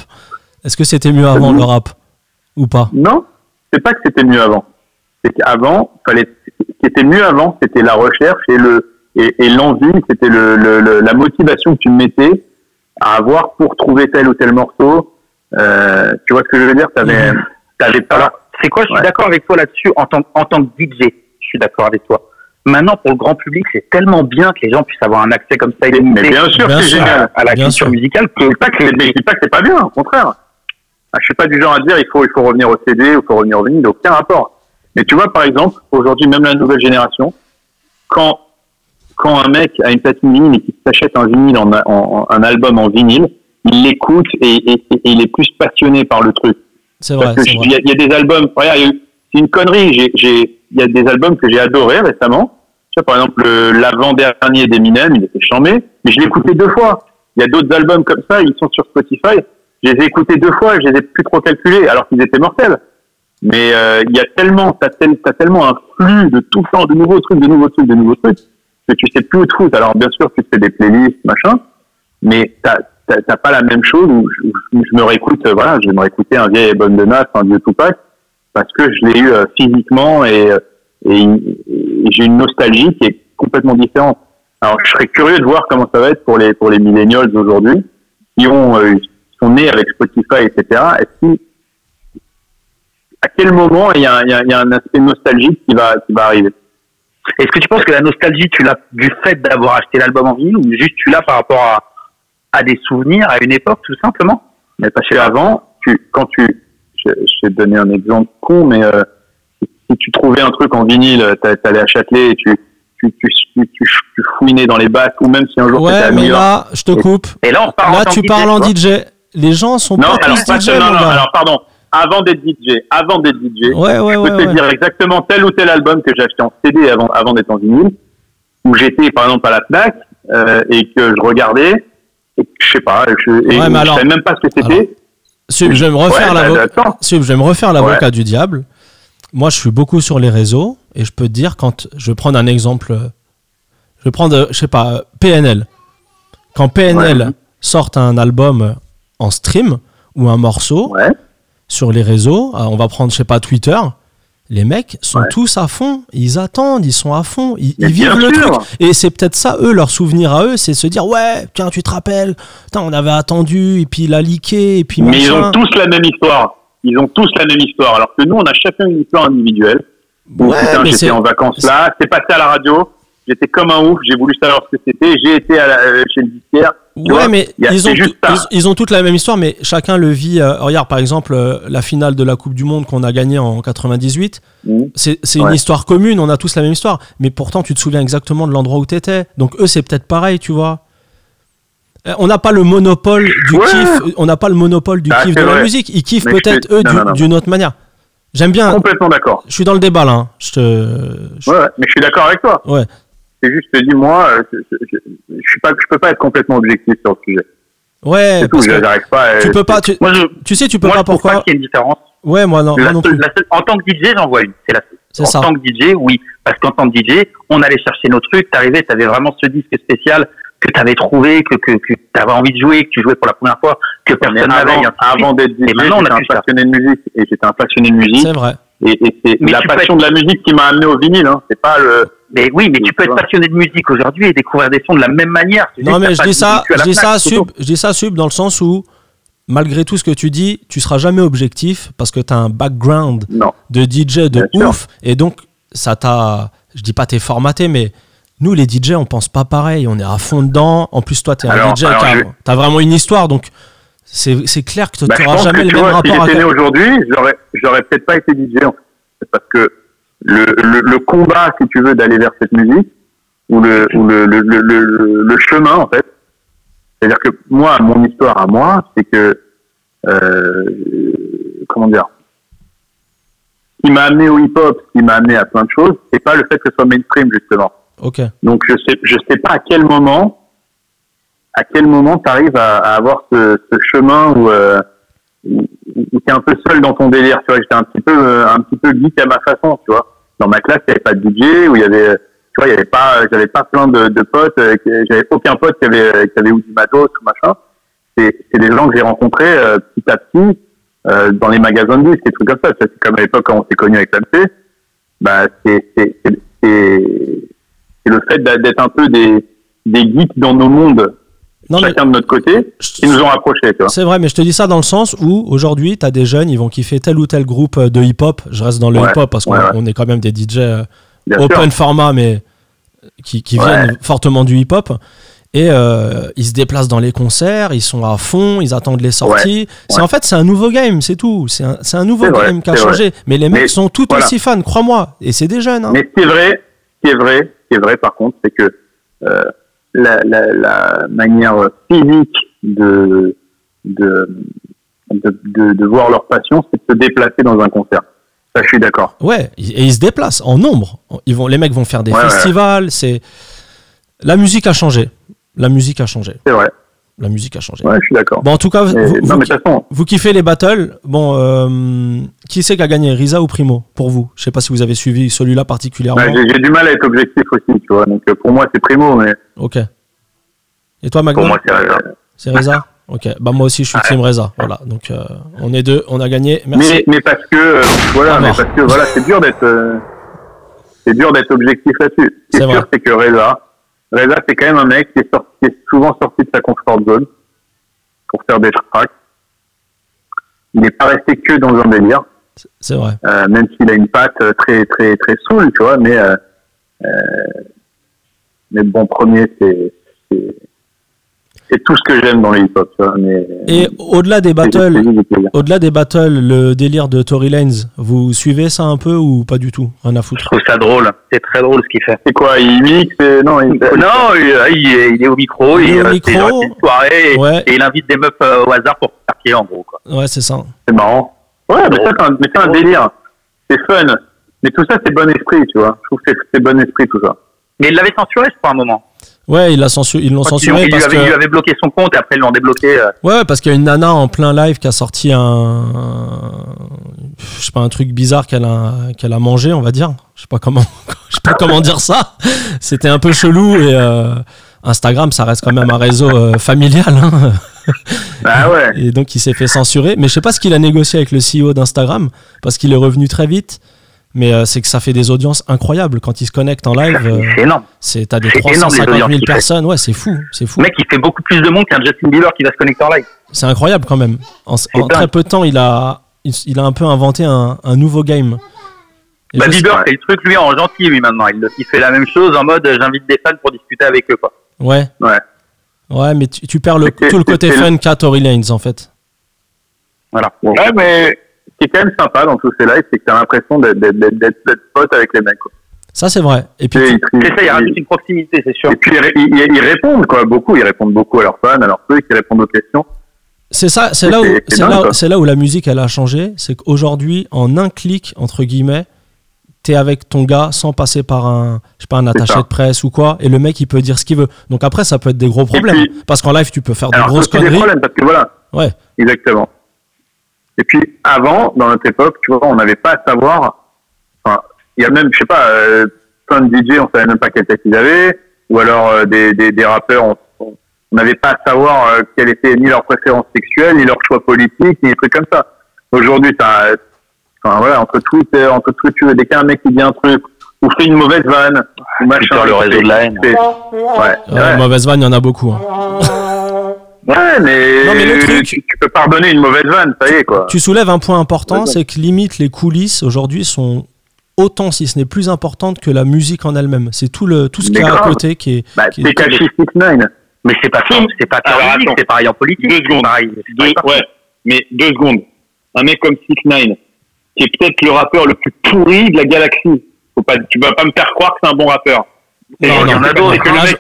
Est-ce que c'était mieux avant le rap ou pas? Non, c'est pas que c'était mieux avant. C'est qu'avant, fallait, ce qui était mieux avant, c'était la recherche et le et, et l'envie, c'était le, le, le- la motivation que tu mettais à avoir pour trouver tel ou tel morceau. Euh, tu vois ce que je veux dire? T'avais, Mhm. t'avais pas. C'est quoi? Je suis Ouais. d'accord avec toi là-dessus en tant, en tant que DJ. Je suis d'accord avec toi. Maintenant, pour le grand public, c'est tellement bien que les gens puissent avoir un accès comme ça Mais bien sûr, Bien c'est sûr. génial. à la Bien culture sûr. musicale Je dis pas que c'est, je dis pas que c'est pas bien, au contraire. Je suis pas du genre à dire il faut il faut revenir au CD, il faut revenir au vinyle, aucun rapport. Mais tu vois par exemple aujourd'hui même la nouvelle génération, quand quand un mec a une platine vinyle et qu'il s'achète un vinyle en, en- en- un album en vinyle, il l'écoute et, et- et il est plus passionné par le truc. C'est vrai, il y, a- il y a des albums, c'est une connerie. J'ai, j'ai, il y a des albums que j'ai adorés récemment. Tu vois, par exemple, le- l'avant-dernier d'Eminem, il était chambé, mais je l'ai écouté deux fois. Il y a d'autres albums comme ça, ils sont sur Spotify. Je les ai écoutés deux fois, je les ai plus trop calculés, alors qu'ils étaient mortels. Mais euh, il y a tellement, t'as, tel- t'as tellement un flux de tout temps, de nouveaux trucs, de nouveaux trucs, de nouveaux trucs, que tu sais plus où te foutre. Alors bien sûr, tu fais des playlists, machin, mais t'as, t'as, t'as pas la même chose où je, me réécoute, euh, voilà, je vais me réécouter un vieil album de Nas, un vieux Tupac, parce que je l'ai eu euh, physiquement et, euh, et, et j'ai une nostalgie qui est complètement différente. Alors je serais curieux de voir comment ça va être pour les pour les millennials d'aujourd'hui qui ont euh, sont nés avec Spotify, etc. Est-ce qu'ils- à quel moment il y a, un- il y a- il y a un aspect nostalgique qui va qui va arriver? Est-ce que tu penses que la nostalgie, tu l'as du fait d'avoir acheté l'album en vinyle ou juste tu l'as par rapport à, à des souvenirs, à une époque, tout simplement? Mais parce qu'avant, tu, quand tu, je, je vais te donner un exemple con, mais euh, si tu trouvais un truc en vinyle, t'a- t'allais à Châtelet et tu, tu, tu, tu, tu, fouinais dans les bacs, ou même si un jour Ouais, mais là, je te coupe. Et là, on parle en Là, tant tu que parles en DJ. Les gens sont Non, pas alors, tous pas DJ, que- non, non, alors pardon. Avant d'être DJ, avant d'être DJ, Ouais, ouais, je ouais, peux te dire exactement tel ou tel album que j'ai acheté en CD avant, avant d'être en vinyle, où j'étais par exemple à la Fnac euh, et que je regardais, et que, je sais pas, je, et Ouais, mais je alors- savais même pas ce que c'était. Sub, je vais me refaire bah, l'avocat du diable. Moi, je suis beaucoup sur les réseaux et je peux te dire quand je vais prendre un exemple, je vais prendre, je sais pas, PNL. Quand PNL sort un album en stream ou un morceau. Sur les réseaux, euh, on va prendre, je sais pas, Twitter. Les mecs sont Ouais. tous à fond, ils attendent, ils sont à fond, ils, ils vivent le sûr. truc. Et c'est peut-être ça, eux, leur souvenir à eux, c'est se dire ouais, tiens, tu te rappelles, on avait attendu, et puis il a leaké, et puis Mais ils ont tous la même histoire. Ils ont tous la même histoire. Alors que nous, on a chacun une histoire individuelle. Où, Ouais, putain, j'étais en vacances là, c'est passé à la radio, j'étais comme un ouf, j'ai voulu savoir ce que c'était, j'ai été à la- euh, chez le disquaire. Ouais, vois, mais a- ils, ont juste ils, ils ont toutes la même histoire, mais chacun le vit. euh, regarde, par exemple, euh, la finale de la Coupe du Monde qu'on a gagnée en 98, Mhm. c'est une histoire commune, on a tous la même histoire, mais pourtant tu te souviens exactement de l'endroit où tu étais. Donc eux, c'est peut-être pareil, tu vois. Euh, On n'a pas le monopole du Ouais. kiff, on n'a pas le monopole du Ah, kiff de la musique. Ils kiffent peut-être eux d'une autre manière. J'aime bien. Complètement d'accord. Je suis dans le débat là. hein. Je te. je- ouais, mais je suis d'accord avec toi. Ouais. C'est juste, je te dis, moi, euh, je, je, je, je suis pas, je peux pas être complètement objectif sur le sujet. Ouais. C'est tout, parce que j'arrive pas. à- tu peux pas. Tu, Moi, je, tu sais, tu peux moi, pas pourquoi. pas qu'il y ait une différence. Ouais, moi non, La moi non seule- plus. la seule- en tant que DJ, j'en vois une. C'est la seule. En ça. tant que DJ, oui. Parce qu'en tant que DJ, on allait chercher nos trucs. T'arrivais, t'avais vraiment ce disque spécial que t'avais trouvé, que, que, que t'avais envie de jouer, que tu jouais pour la première fois, que personne n'avait. avant, avant d'être DJ, Et maintenant, on a j'étais un ça. passionné de musique et j'étais un passionné de musique. C'est vrai. Et, et c'est la passion de la musique qui m'a amené au vinyle. Hein. C'est pas le. Mais oui, mais tu peux tu être passionné de musique aujourd'hui et découvrir des sons de la même manière. Non mais je dis ça, je dis ça sub, je dis ça sub dans le sens où malgré tout ce que tu dis, tu seras jamais objectif parce que tu as un background Non. de DJ de Bien sûr. ouf et donc ça t'a je dis pas t'es formaté mais nous les DJ on pense pas pareil, on est à fond dedans. En plus toi tu es un DJ je- t'as vraiment une histoire donc c'est clair que tu Bah, je n'auras jamais que, le tu même vois, si rapport à j'étais né aujourd'hui, j'aurais, j'aurais peut-être pas été DJ, en fait. Parce que le, le, le combat, si tu veux, d'aller vers cette musique, ou le, ou le, le, le, chemin, en fait. C'est-à-dire que moi, mon histoire à moi, c'est que, euh, comment dire, ce qui m'a amené au hip-hop, ce qui m'a amené à plein de choses, c'est pas le fait que ce soit mainstream, justement. Ok. Donc je sais, je sais pas à quel moment, à quel moment tu arrives à, à avoir ce, ce chemin où, euh, où, t'es un peu seul dans ton délire. Tu vois, j'étais un petit peu, euh, un petit peu geek à ma façon. Tu vois, dans ma classe, il y avait pas de DJ, où il y avait, tu vois, il y avait pas, j'avais pas plein de, de potes, euh, j'avais aucun pote qui avait, qui avait ou du matos ou machin. C'est, des gens que j'ai rencontrés euh, petit à petit euh, dans les magasins de disques, des trucs comme ça. C'est comme à l'époque quand on s'est connus avec l'AMC. Bah, c'est, c'est, le fait d'être un peu des, des geeks dans nos mondes, Non mais chacun de notre côté, qui nous ont rapprochés, c'est vrai mais je te dis ça dans le sens où aujourd'hui tu as des jeunes ils vont kiffer tel ou tel groupe euh, de hip-hop, je reste dans le Ouais, hip-hop parce qu'on ouais, ouais. on est quand même des DJ euh, Bien open sûr. format, mais qui, qui viennent fortement du hip-hop. Et euh, ils se déplacent dans les concerts, ils sont à fond, ils attendent les sorties. C'est en fait c'est un nouveau game, c'est tout. C'est un, c'est un nouveau C'est vrai, game qui a c'est vrai. changé. Mais les mecs Mais sont tout voilà. aussi fans, crois-moi. Et c'est des jeunes. hein. Mais ce qui est vrai, ce qui est vrai, ce qui est vrai par contre, c'est que euh, la, la, la manière physique de de, de, de, de voir leur passion, c'est de se déplacer dans un concert. Ça, je suis d'accord. Ouais, et ils se déplacent en nombre. Ils vont, les mecs vont faire des Ouais, ouais. festivals. C'est la musique a changé. La musique a changé. C'est vrai. La musique a changé. Ouais, je suis d'accord. Bon, en tout cas, vous, vous- non, façon, Vous kiffez les battles. Bon, euh, qui c'est qui a gagné, Risa ou Primo Pour vous? Je sais pas si vous avez suivi celui-là particulièrement. bah, j'ai du mal à être objectif aussi, tu vois. Donc euh, pour moi, c'est Primo, mais Ok. Et toi, pour Magnum moi, c'est Reza. C'est Reza? Ok. Bah moi aussi, je suis team Reza. Voilà. Donc euh, on est deux, on a gagné. Merci. Mais, mais parce que euh, voilà, Ah, mais parce que voilà, c'est dur d'être c'est dur d'être objectif là-dessus. Ce C'est sûr, c'est que Reza, Reza, c'est quand même un mec qui est, sorti, qui est souvent sorti de sa comfort zone pour faire des tracks. Il n'est pas resté que dans un délire, C'est vrai. euh, même s'il a une patte euh, très très très soul, tu vois. Mais euh, euh, mais bon, premier, c'est c'est c'est tout ce que j'aime dans le hip-hop. Mais Et au-delà des battles, au-delà des battles, le délire de Tory Lanez, vous suivez ça un peu ou pas du tout? Rien à Je foutre. trouve ça drôle. C'est très drôle ce qu'il fait. C'est quoi Il mixe Non, il... Non, il, il est, il est au micro, Il est au euh, micro. une soirée et, Ouais. et il invite des meufs euh, au hasard pour faire pied en gros. Quoi. Ouais, c'est ça. c'est marrant. Ouais, mais ça, c'est un, mais c'est un délire. C'est fun. Mais tout ça, c'est bon esprit, tu vois. Je trouve que c'est- c'est bon esprit, tout ça. Mais il l'avait censuré, je crois, à un moment. Ouais, ils l'ont ils censuré lui, parce il avait bloqué son compte et après ils l'ont débloqué. euh. Ouais, parce qu'il y a une nana en plein live qui a sorti un, je sais pas, un truc bizarre qu'elle a, qu'elle a mangé, on va dire. Je sais pas comment, je sais pas comment dire ça. C'était un peu chelou et euh, Instagram, ça reste quand même un réseau euh, familial. hein. Ah ouais. Et donc il s'est fait censurer. Mais je sais pas ce qu'il a négocié avec le CEO d'Instagram parce qu'il est revenu très vite. Mais euh, c'est que ça fait des audiences incroyables quand il se connecte en live. euh, C'est énorme. c'est t'as des C'est énorme, les 350 000 audiences qu'il fait. personnes. Ouais, c'est fou, c'est fou. Le mec, il fait beaucoup plus de monde qu'un Justin Bieber qui va se connecter en live. C'est incroyable quand même. En, très peu de temps, il a, il, il a un peu inventé un, un nouveau game. Et Bah, Bieber, c'est le truc, lui, en gentil, lui, maintenant. Il, il fait la même chose en mode euh, j'invite des fans pour discuter avec eux, quoi. Ouais, Ouais. ouais, mais tu, tu perds le, tout le côté fun qu'a Tory Lanez en fait. Voilà. Ouais, mais qui est quand même sympa dans tous ces lives, c'est que t'as l'impression d'être, pote avec les mecs. Quoi. Ça, c'est vrai. Et puis, Et C'est ça, il ils- rajoute une proximité, c'est sûr. Et puis ils, ré- ils- ils répondent quoi, beaucoup. Ils répondent beaucoup à leurs fans, à leurs trucs. Ils répondent aux questions. c'est ça, c'est là où, c'est- là, quoi. c'est là où la musique elle a changé. C'est qu'aujourd'hui, en un clic entre guillemets, t'es avec ton gars sans passer par un, je sais pas, un attaché de presse ou quoi, et le mec il peut dire ce qu'il veut. Donc après, ça peut être des gros problèmes puis- parce qu'en live, tu peux faire des grosses aussi des conneries. problèmes parce que voilà, Ouais, exactement. Et puis avant, dans notre époque, tu vois, on n'avait pas à savoir. Enfin, il y a même, je sais pas, euh, plein de DJ, on savait même pas quel texte ils avaient, ou alors euh, des, des, des rappeurs, on n'avait pas à savoir euh, quelle était ni leur préférence sexuelle, ni leur choix politique, ni des trucs comme ça. Aujourd'hui, t'as, enfin voilà, entre Twitter, entre tout ce que tu veux, dès qu'un mec qui dit un truc, ou fait une mauvaise vanne, ou machin. Twitter, le réseau de la haine. c'est- Ouais, Ouais, ouais. mauvaise vanne, il y en a beaucoup. hein. Ouais, mais, Non, mais le truc- tu, tu peux pardonner une mauvaise vanne, ça y est, quoi. Tu soulèves un point important, c'est que limite les coulisses aujourd'hui sont autant, si ce n'est plus importantes que la musique en elle-même. C'est tout le tout ce qu'il y a à côté qui est. Bah, qui est- Kashi 69. Mais c'est pas ça, c'est pas musique, attends. c'est pareil en politique. Deux secondes. Pareil, c'est Deux, pareil. ouais, mais deux secondes. Un mec comme 6 9 qui est peut-être le rappeur le plus pourri de la galaxie. Faut pas, tu vas pas me faire croire que c'est un bon rappeur. Non, non,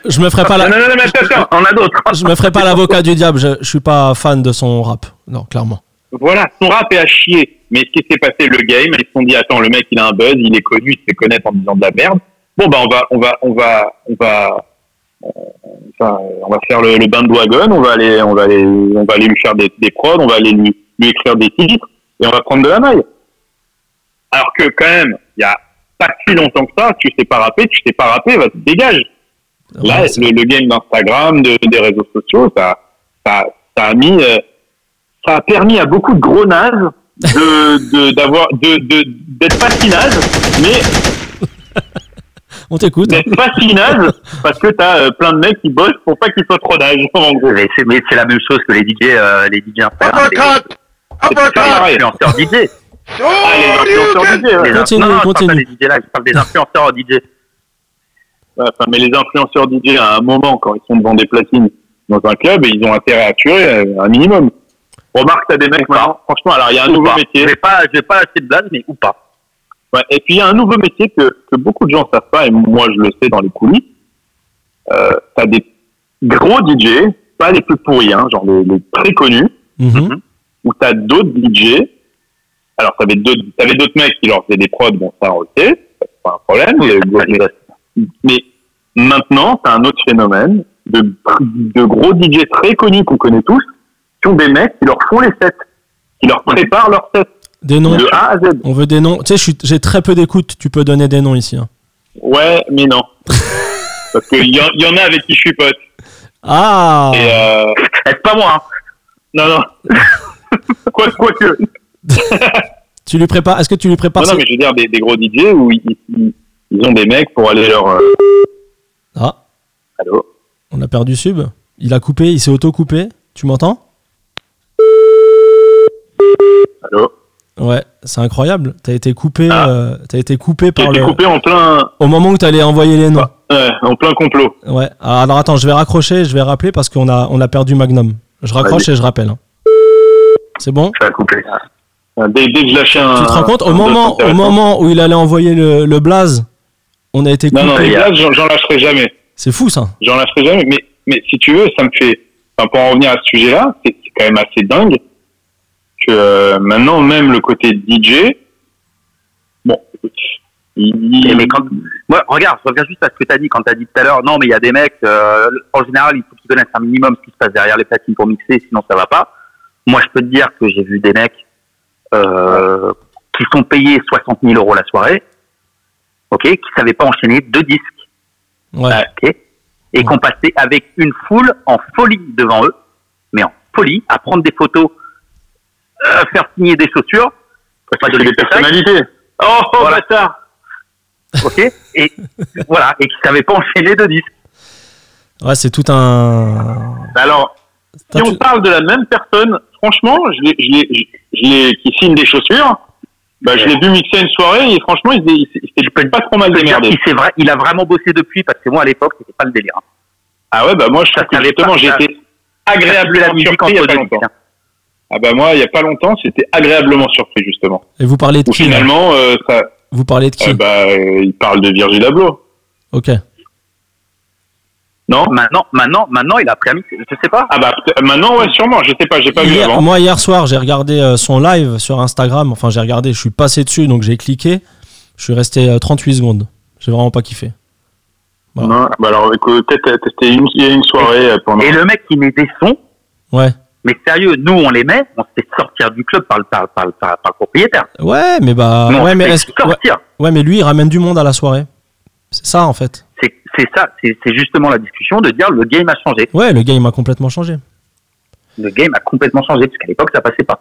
je, me ferai pas la, je me ferai pas l'avocat du diable. Je, je suis pas fan de son rap. Non, clairement. Voilà, son rap est à chier. Mais ce qui s'est passé, le game, ils se sont dit, attends, le mec, il a un buzz, il est connu, il se fait connaître en disant de la merde. Bon, bah, on va, on va, on va, on va, enfin, on va faire le, le bandwagon, on va aller, on va aller, on va aller lui faire des, des prods, on va aller lui, lui écrire des titres, et on va prendre de la maille. Alors que, quand même, il y a pas si longtemps que ça, tu sais pas rapper, tu sais pas rapper, va te dégage. Là, Ouais, le, le game d'Instagram, de, des réseaux sociaux, ça, ça, ça a mis, euh, ça a permis à beaucoup de gros nazes de, de, d'avoir, de, de, d'être pas si nazes, mais On t'écoute. d'être pas si nazes parce que t'as euh, plein de mecs qui bossent pour pas qu'ils soient trop nazes, en gros. Mais c'est, mais c'est la même chose que les DJ, euh, les DJ Instagram, Uppercut! Uppercut! DJ. Oh, Ah, les influenceurs DJ, ouais. Les- Continue, non, non, je parle continue. pas des DJ là, je parle des influenceurs DJ. Ouais, enfin, mais les influenceurs DJ, à un moment, quand ils sont devant des platines dans un club, ils ont intérêt à assurer euh, un minimum. Remarque, t'as des mecs franchement, alors il y a un Ou nouveau pas. métier. Je vais pas, je vais pas acheter de blague, mais ou pas. Ouais, et puis il y a un nouveau métier que, que beaucoup de gens savent pas, et moi je le sais dans les coulisses. Euh, t'as des gros DJ, pas les plus pourris, hein, genre les, les très connus, ou t'as d'autres DJ. Alors t'avais d'autres, t'avais d'autres mecs qui leur faisaient des prods, bon ça on le sait, c'est pas un problème. mais, mais maintenant t'as un autre phénomène de, de gros DJ très connus qu'on connaît tous, qui ont des mecs qui leur font les sets, qui leur préparent leurs sets Des noms. de A à Z. On veut des noms. Tu sais, j'ai très peu d'écoute. Tu peux donner des noms ici. hein. Ouais, mais non. Parce qu'il y, en- y en a avec qui je suis pote. Ah. Et euh, C'est pas moi, hein. non, non. quoi, quoi que. Tu lui prépares. Est-ce que tu lui prépares Non, non, mais je veux dire des, des gros DJ où ils, ils, ils ont des mecs pour aller leur. euh, Ah, Allô on a perdu Sub. Il a coupé. Il s'est auto coupé. Tu m'entends Allô Ouais, c'est incroyable. T'as été coupé, euh, t'as été coupé par été le. coupé en plein, Au moment où t'allais envoyer les noms. ouais, en plein complot. Ouais. Ah, Alors attends, je vais raccrocher, je vais rappeler parce qu'on a, on a perdu Magnum. Je raccroche et je rappelle. hein. C'est bon Ça a coupé. Dès, dès que je lâchais un. Tu te rends compte au moment, au moment où il allait envoyer le, le blaze, on a été coupé. Non, non, les blagues, j'en lâcherai jamais. C'est fou ça. J'en lâcherai jamais. Mais, mais si tu veux, ça me fait. Enfin, pour en revenir à ce sujet-là, c'est quand même assez dingue que euh, maintenant, même le côté DJ. Bon. Il, Et mais quand, moi, regarde, je reviens juste à ce que tu as dit quand tu as dit tout à l'heure. Non, mais il y a des mecs, euh, en général, il faut qu'ils connaissent un minimum ce qui se passe derrière les platines pour mixer, sinon ça va pas. Moi, je peux te dire que j'ai vu des mecs euh, qui sont payés 60 000 euros la soirée, ok, qui savaient pas enchaîner deux disques, Ouais. ok, et qu'on passait avec une foule en folie devant eux, mais en folie, à prendre des photos, euh, faire signer des chaussures, parce que c'est des personnalités. Oh, oh Voilà. bâtard ok, et voilà, et qui savaient pas enchaîner deux disques. Ouais, c'est tout un. Alors, si on parle de la même personne, franchement, je l'ai, je je qui signe des chaussures, bah, je l'ai vu mixer une soirée et franchement, il, s'est- il, il pas trop mal qu'il s'est vrai, il a vraiment bossé depuis parce que moi à l'époque c'était pas le délire. hein. Ah ouais, bah moi, je que justement, j'ai ça. été agréablement surpris il y a pas longtemps. Ah bah moi, il y a pas longtemps, c'était agréablement surpris justement. Et vous parlez de Où qui finalement, euh, ça, Vous parlez de qui? euh, bah, euh, il parle de Virgil Abloh, Ok. Non Maintenant, maintenant, maintenant il a pris un mix. Je sais pas. Ah bah maintenant, ouais, sûrement. Je sais pas, j'ai pas vu avant. moi hier soir j'ai regardé euh, son live sur Instagram. Enfin j'ai regardé, je suis passé dessus donc j'ai cliqué. Je suis resté euh, 38 secondes. J'ai vraiment pas kiffé. voilà. Non, bah alors, écoute, peut-être, une, il y a une soirée euh, pendant. Et le mec qui met des sons, Ouais. mais sérieux, nous on les met, on se fait sortir du club par le, par, par, par, par le propriétaire. Ouais, mais bah ouais se mais fait est-ce que- ouais, sortir. ouais, mais lui il ramène du monde à la soirée. C'est ça en fait. C'est ça, c'est justement la discussion de dire le game a changé. Ouais, le game a complètement changé. Le game a complètement changé parce qu'à l'époque ça passait pas.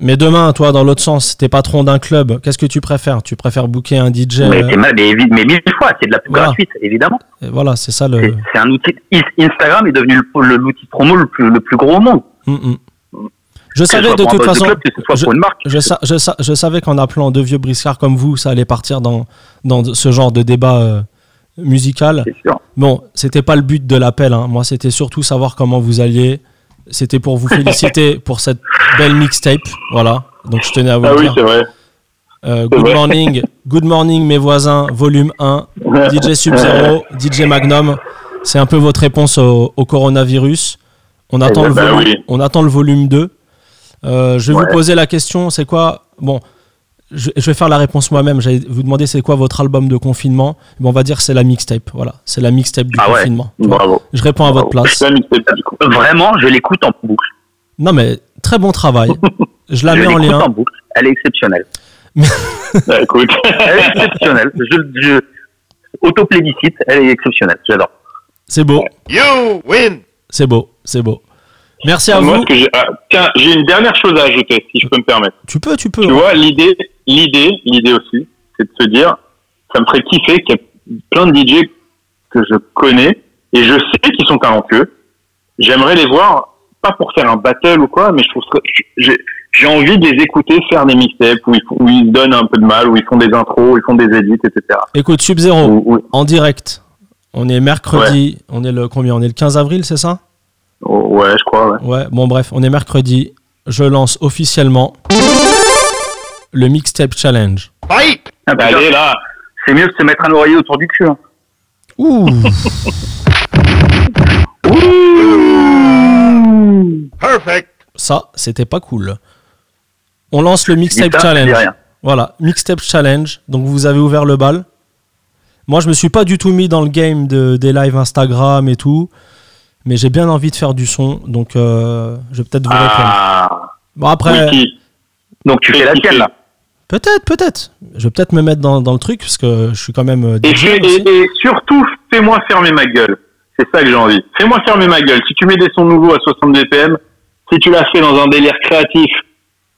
Mais demain, toi, dans l'autre sens, t'es patron d'un club, qu'est-ce que tu préfères? Tu préfères booker un DJ Mais, euh, mal, mais, mais mille fois, c'est de la pub Voilà. gratuite, évidemment. et Voilà, c'est ça le. c'est un outil. Instagram est devenu l'outil promo le plus, le plus gros au monde. Mm, mm. Je savais de toute façon. club, je- pour une marque. Je, sa- je, sa- je savais qu'en appelant deux vieux briscards comme vous, ça allait partir dans, dans ce genre de débat euh, musical. C'est sûr. Bon, c'était pas le but de l'appel. hein. Moi, c'était surtout savoir comment vous alliez. C'était pour vous féliciter pour cette belle mixtape. Voilà. Donc, je tenais à vous Ah le oui, dire. c'est vrai. Euh, good vrai. morning, good morning, mes voisins, volume 1, DJ Sub-Zero, DJ Magnum. C'est un peu votre réponse au, au coronavirus. On attend, le volume, oui. on attend le volume 2. Euh, je vais Ouais. vous poser la question, c'est quoi? Bon, je, je vais faire la réponse moi-même. J'allais vous demander c'est quoi votre album de confinement? Bon, On va dire c'est la mixtape. Voilà, c'est la mixtape du Ah ouais. confinement. Bravo. Je réponds à votre place. Vraiment, je l'écoute en boucle. Non, mais très bon travail. Je la je mets en lien. en boucle. Elle est exceptionnelle. Bah, écoute. Elle est exceptionnelle. Je, je auto-plébiscite, elle est exceptionnelle. J'adore. C'est beau, You win. c'est beau, c'est beau. Merci à Moi, vous. ce que j'ai- ah, tiens, j'ai une dernière chose à ajouter, si je peux me permettre. Tu peux, tu peux. Tu vois, l'idée, l'idée, l'idée aussi, c'est de se dire, ça me ferait kiffer qu'il y ait plein de DJ que je connais et je sais qu'ils sont talentueux. J'aimerais les voir, pas pour faire un battle ou quoi, mais je trouve j'ai, j'ai envie de les écouter faire des mixtapes où ils, où donnent un peu de mal, où ils font des intros, où ils font des edits, etc. Écoute, Sub-Zero, Où- où- en direct. On est mercredi, on est le combien On est le 15 avril, c'est ça? Oh, ouais, je crois, ouais. Ouais, bon bref, on est mercredi. Je lance officiellement le Mixtape Challenge. Fight. Ah, putain, Allez, là. c'est mieux de se mettre un oreiller autour du cul. hein. Ouh Perfect. Ça, c'était pas cool. On lance le dis Mixtape ça, je dis Challenge. rien. Voilà, Mixtape Challenge. Donc vous avez ouvert le bal. Moi, je me suis pas du tout mis dans le game de, des lives Instagram et tout. Mais j'ai bien envie de faire du son. Donc euh, je vais peut-être vous répondre. Ah, Bon, après. Wiki. Donc tu fais la tienne là. Peut-être, peut-être. Je vais peut-être me mettre dans, dans le truc parce que je suis quand même euh, Et, et, et surtout, fais-moi fermer ma gueule. C'est ça que j'ai envie. Fais-moi fermer ma gueule. Si tu mets des sons nouveaux à 60 BPM, si tu l'as fait dans un délire créatif,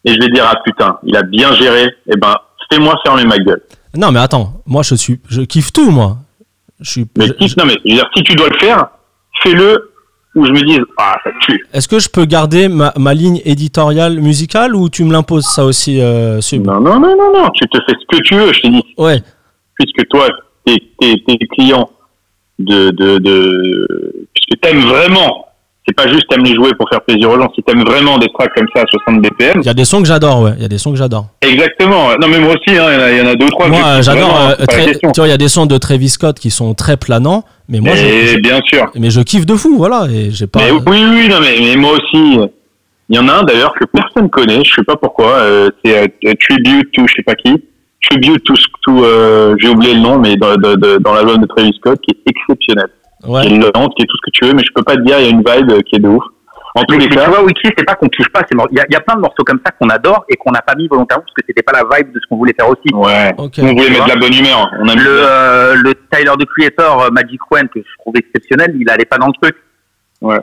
et je vais dire, ah putain, il a bien géré, eh ben, fais-moi fermer ma gueule. Non, mais attends, moi je suis, je kiffe tout, moi. Je suis. Mais je- non, mais je veux dire, si tu dois le faire, fais-le où je me dise, ah, ça tue. Est-ce que je peux garder ma, ma ligne éditoriale musicale ou tu me l'imposes ça aussi, euh, Sub Non, non, non, non, non, tu te fais ce que tu veux, je te dis. Ouais. Puisque toi, t'es, t'es, t'es client de, de, de, puisque t'aimes vraiment, c'est pas juste t'aimes les jouer pour faire plaisir aux gens, si t'aimes vraiment des tracks comme ça à 60 BPM. Il y a des sons que j'adore, ouais. Il y a des sons que j'adore. Exactement. Non, mais moi aussi, hein, il y en a- il y, en a deux ou trois. Moi, j'adore. euh, tu vois, il y a des sons de Travis Scott qui sont très planants, mais moi, je, Et je- bien sûr. mais je kiffe de fou, voilà. Et j'ai pas. Mais oui, oui, non, mais, mais moi aussi. euh, Il y en a un d'ailleurs que personne connaît, je sais pas pourquoi. euh, c'est euh, Tribute to, je sais pas qui. Tribute to, to euh, j'ai oublié le nom, mais dans, de- de- dans l'album de Travis Scott, qui est exceptionnel. Ouais. Qui est lente, qui est tout ce que tu veux, mais je peux pas te dire, il y a une vibe euh, qui est de ouf. En tous les cas, tu vois, Wiki, c'est pas qu'on touche pas. Il y, a- il y a plein de morceaux comme ça qu'on adore et qu'on n'a pas mis volontairement parce que c'était pas la vibe de ce qu'on voulait faire aussi. ouais. On voulait mettre de la bonne humeur. On a mis Le, euh, le Tyler the Creator euh, Magic One que je trouve exceptionnel, il allait pas dans le truc. Ouais.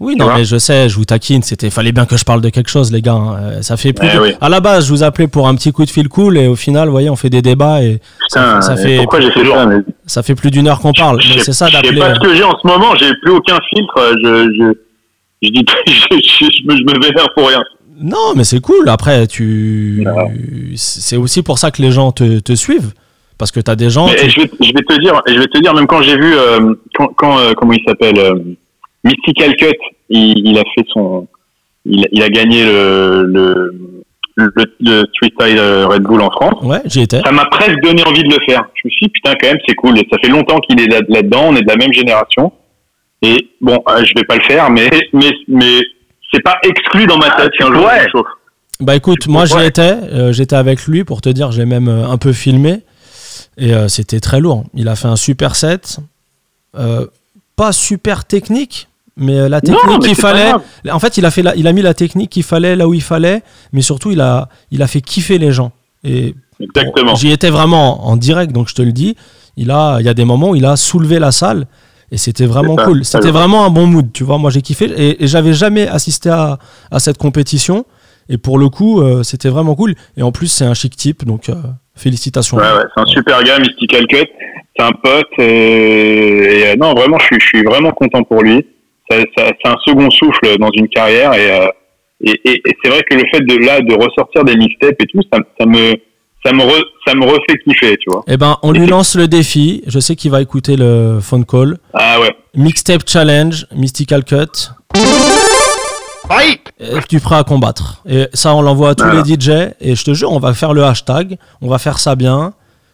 Oui, non, mais je sais, je vous taquine. C'était, fallait bien que je parle de quelque chose, les gars. hein. Euh, Ça fait plus. Eh de- oui. À la base, je vous appelais pour un petit coup de fil cool, et au final, vous voyez, on fait des débats et Putain, ça fait- pourquoi j'ai fait ça mais- ça fait plus d'une heure qu'on parle. Je Mais sais- c'est ça Je sais d'appeler. pas ce que j'ai en ce moment, j'ai plus aucun filtre. euh, Je, je, je dis, je, je, je me, je me vénère pour rien. Non, mais c'est cool. Après, tu, c'est aussi pour ça que les gens te, te suivent, parce que t'as des gens. Mais tu- je, vais, je vais te dire, je vais te dire, même quand j'ai vu, euh, quand, quand euh, comment il s'appelle, euh, Mystical Cut, il, il a fait son, il, il a gagné le le le, le freestyle euh, Red Bull en France. Ouais, j'y étais. Ça m'a presque donné envie de le faire. Je me suis dit, putain, quand même, c'est cool. Et ça fait longtemps qu'il est là- là-dedans, on est de la même génération. Et bon, euh, je vais pas le faire, mais mais mais c'est pas exclu dans ma tête. un jour ouais. Bah écoute, moi j'y étais, euh, j'étais avec lui pour te dire, j'ai même euh, un peu filmé et euh, c'était très lourd. Il a fait un super set, euh, pas super technique, mais euh, la technique qu'il fallait. En fait, il a fait, la- il a mis la technique qu'il fallait là où il fallait, mais surtout il a, il a fait kiffer les gens. Et Exactement. Bon, J'y étais vraiment en direct, donc je te le dis. Il a, il y a des moments où il a soulevé la salle et c'était vraiment cool. C'était vraiment un bon mood, tu vois. Moi, j'ai kiffé et, et j'avais jamais assisté à, à cette compétition. Et pour le coup, euh, c'était vraiment cool. Et en plus, c'est un chic type, donc euh, félicitations. Ouais, ouais, c'est un super gars, Mystical Cut. C'est un pote. euh, et non, vraiment, je suis, je suis vraiment content pour lui. C'est un second souffle dans une carrière. Et, et, et, et c'est vrai que le fait de là de ressortir des mixtapes et tout, ça, ça me ça me re- ça me refait kiffer, tu vois. Eh ben, on lui lance le défi. Je sais qu'il va écouter le phone call. Ah ouais. Mixtape challenge, Mystical Cut. Et tu es prêt à combattre. Et ça, on l'envoie à tous Voilà. les DJ. Et je te jure, on va faire le hashtag. On va faire ça bien.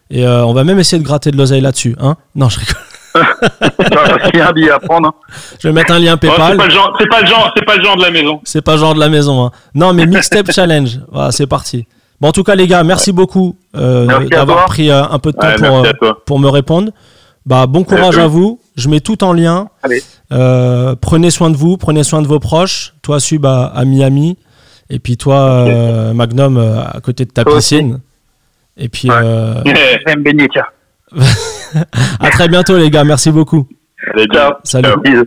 Et euh, on va même essayer de gratter de l'oseille là-dessus. Hein non, je rigole. Il y a un billet à prendre. hein. Je vais mettre un lien Oh, c'est PayPal. pas le c'est pas le genre, c'est pas le genre de la maison. C'est pas genre de la maison. hein. Non, mais Mixtape Challenge. Voilà, c'est parti. Bon, en tout cas, les gars, merci beaucoup euh, Merci d'avoir pris euh, un peu de temps Ouais, pour, euh, pour me répondre. Bah, bon courage à vous. Je mets tout en lien. Prenez soin de vous, prenez soin de vos proches. Toi, Sub à, à Miami. Et puis toi, Magnum, à côté de ta Toi aussi. piscine. Et puis, Ouais. euh, Je vais me baigner, tiens. à très bientôt, les gars. Merci beaucoup. Allez, Ciao. Salut. Ciao.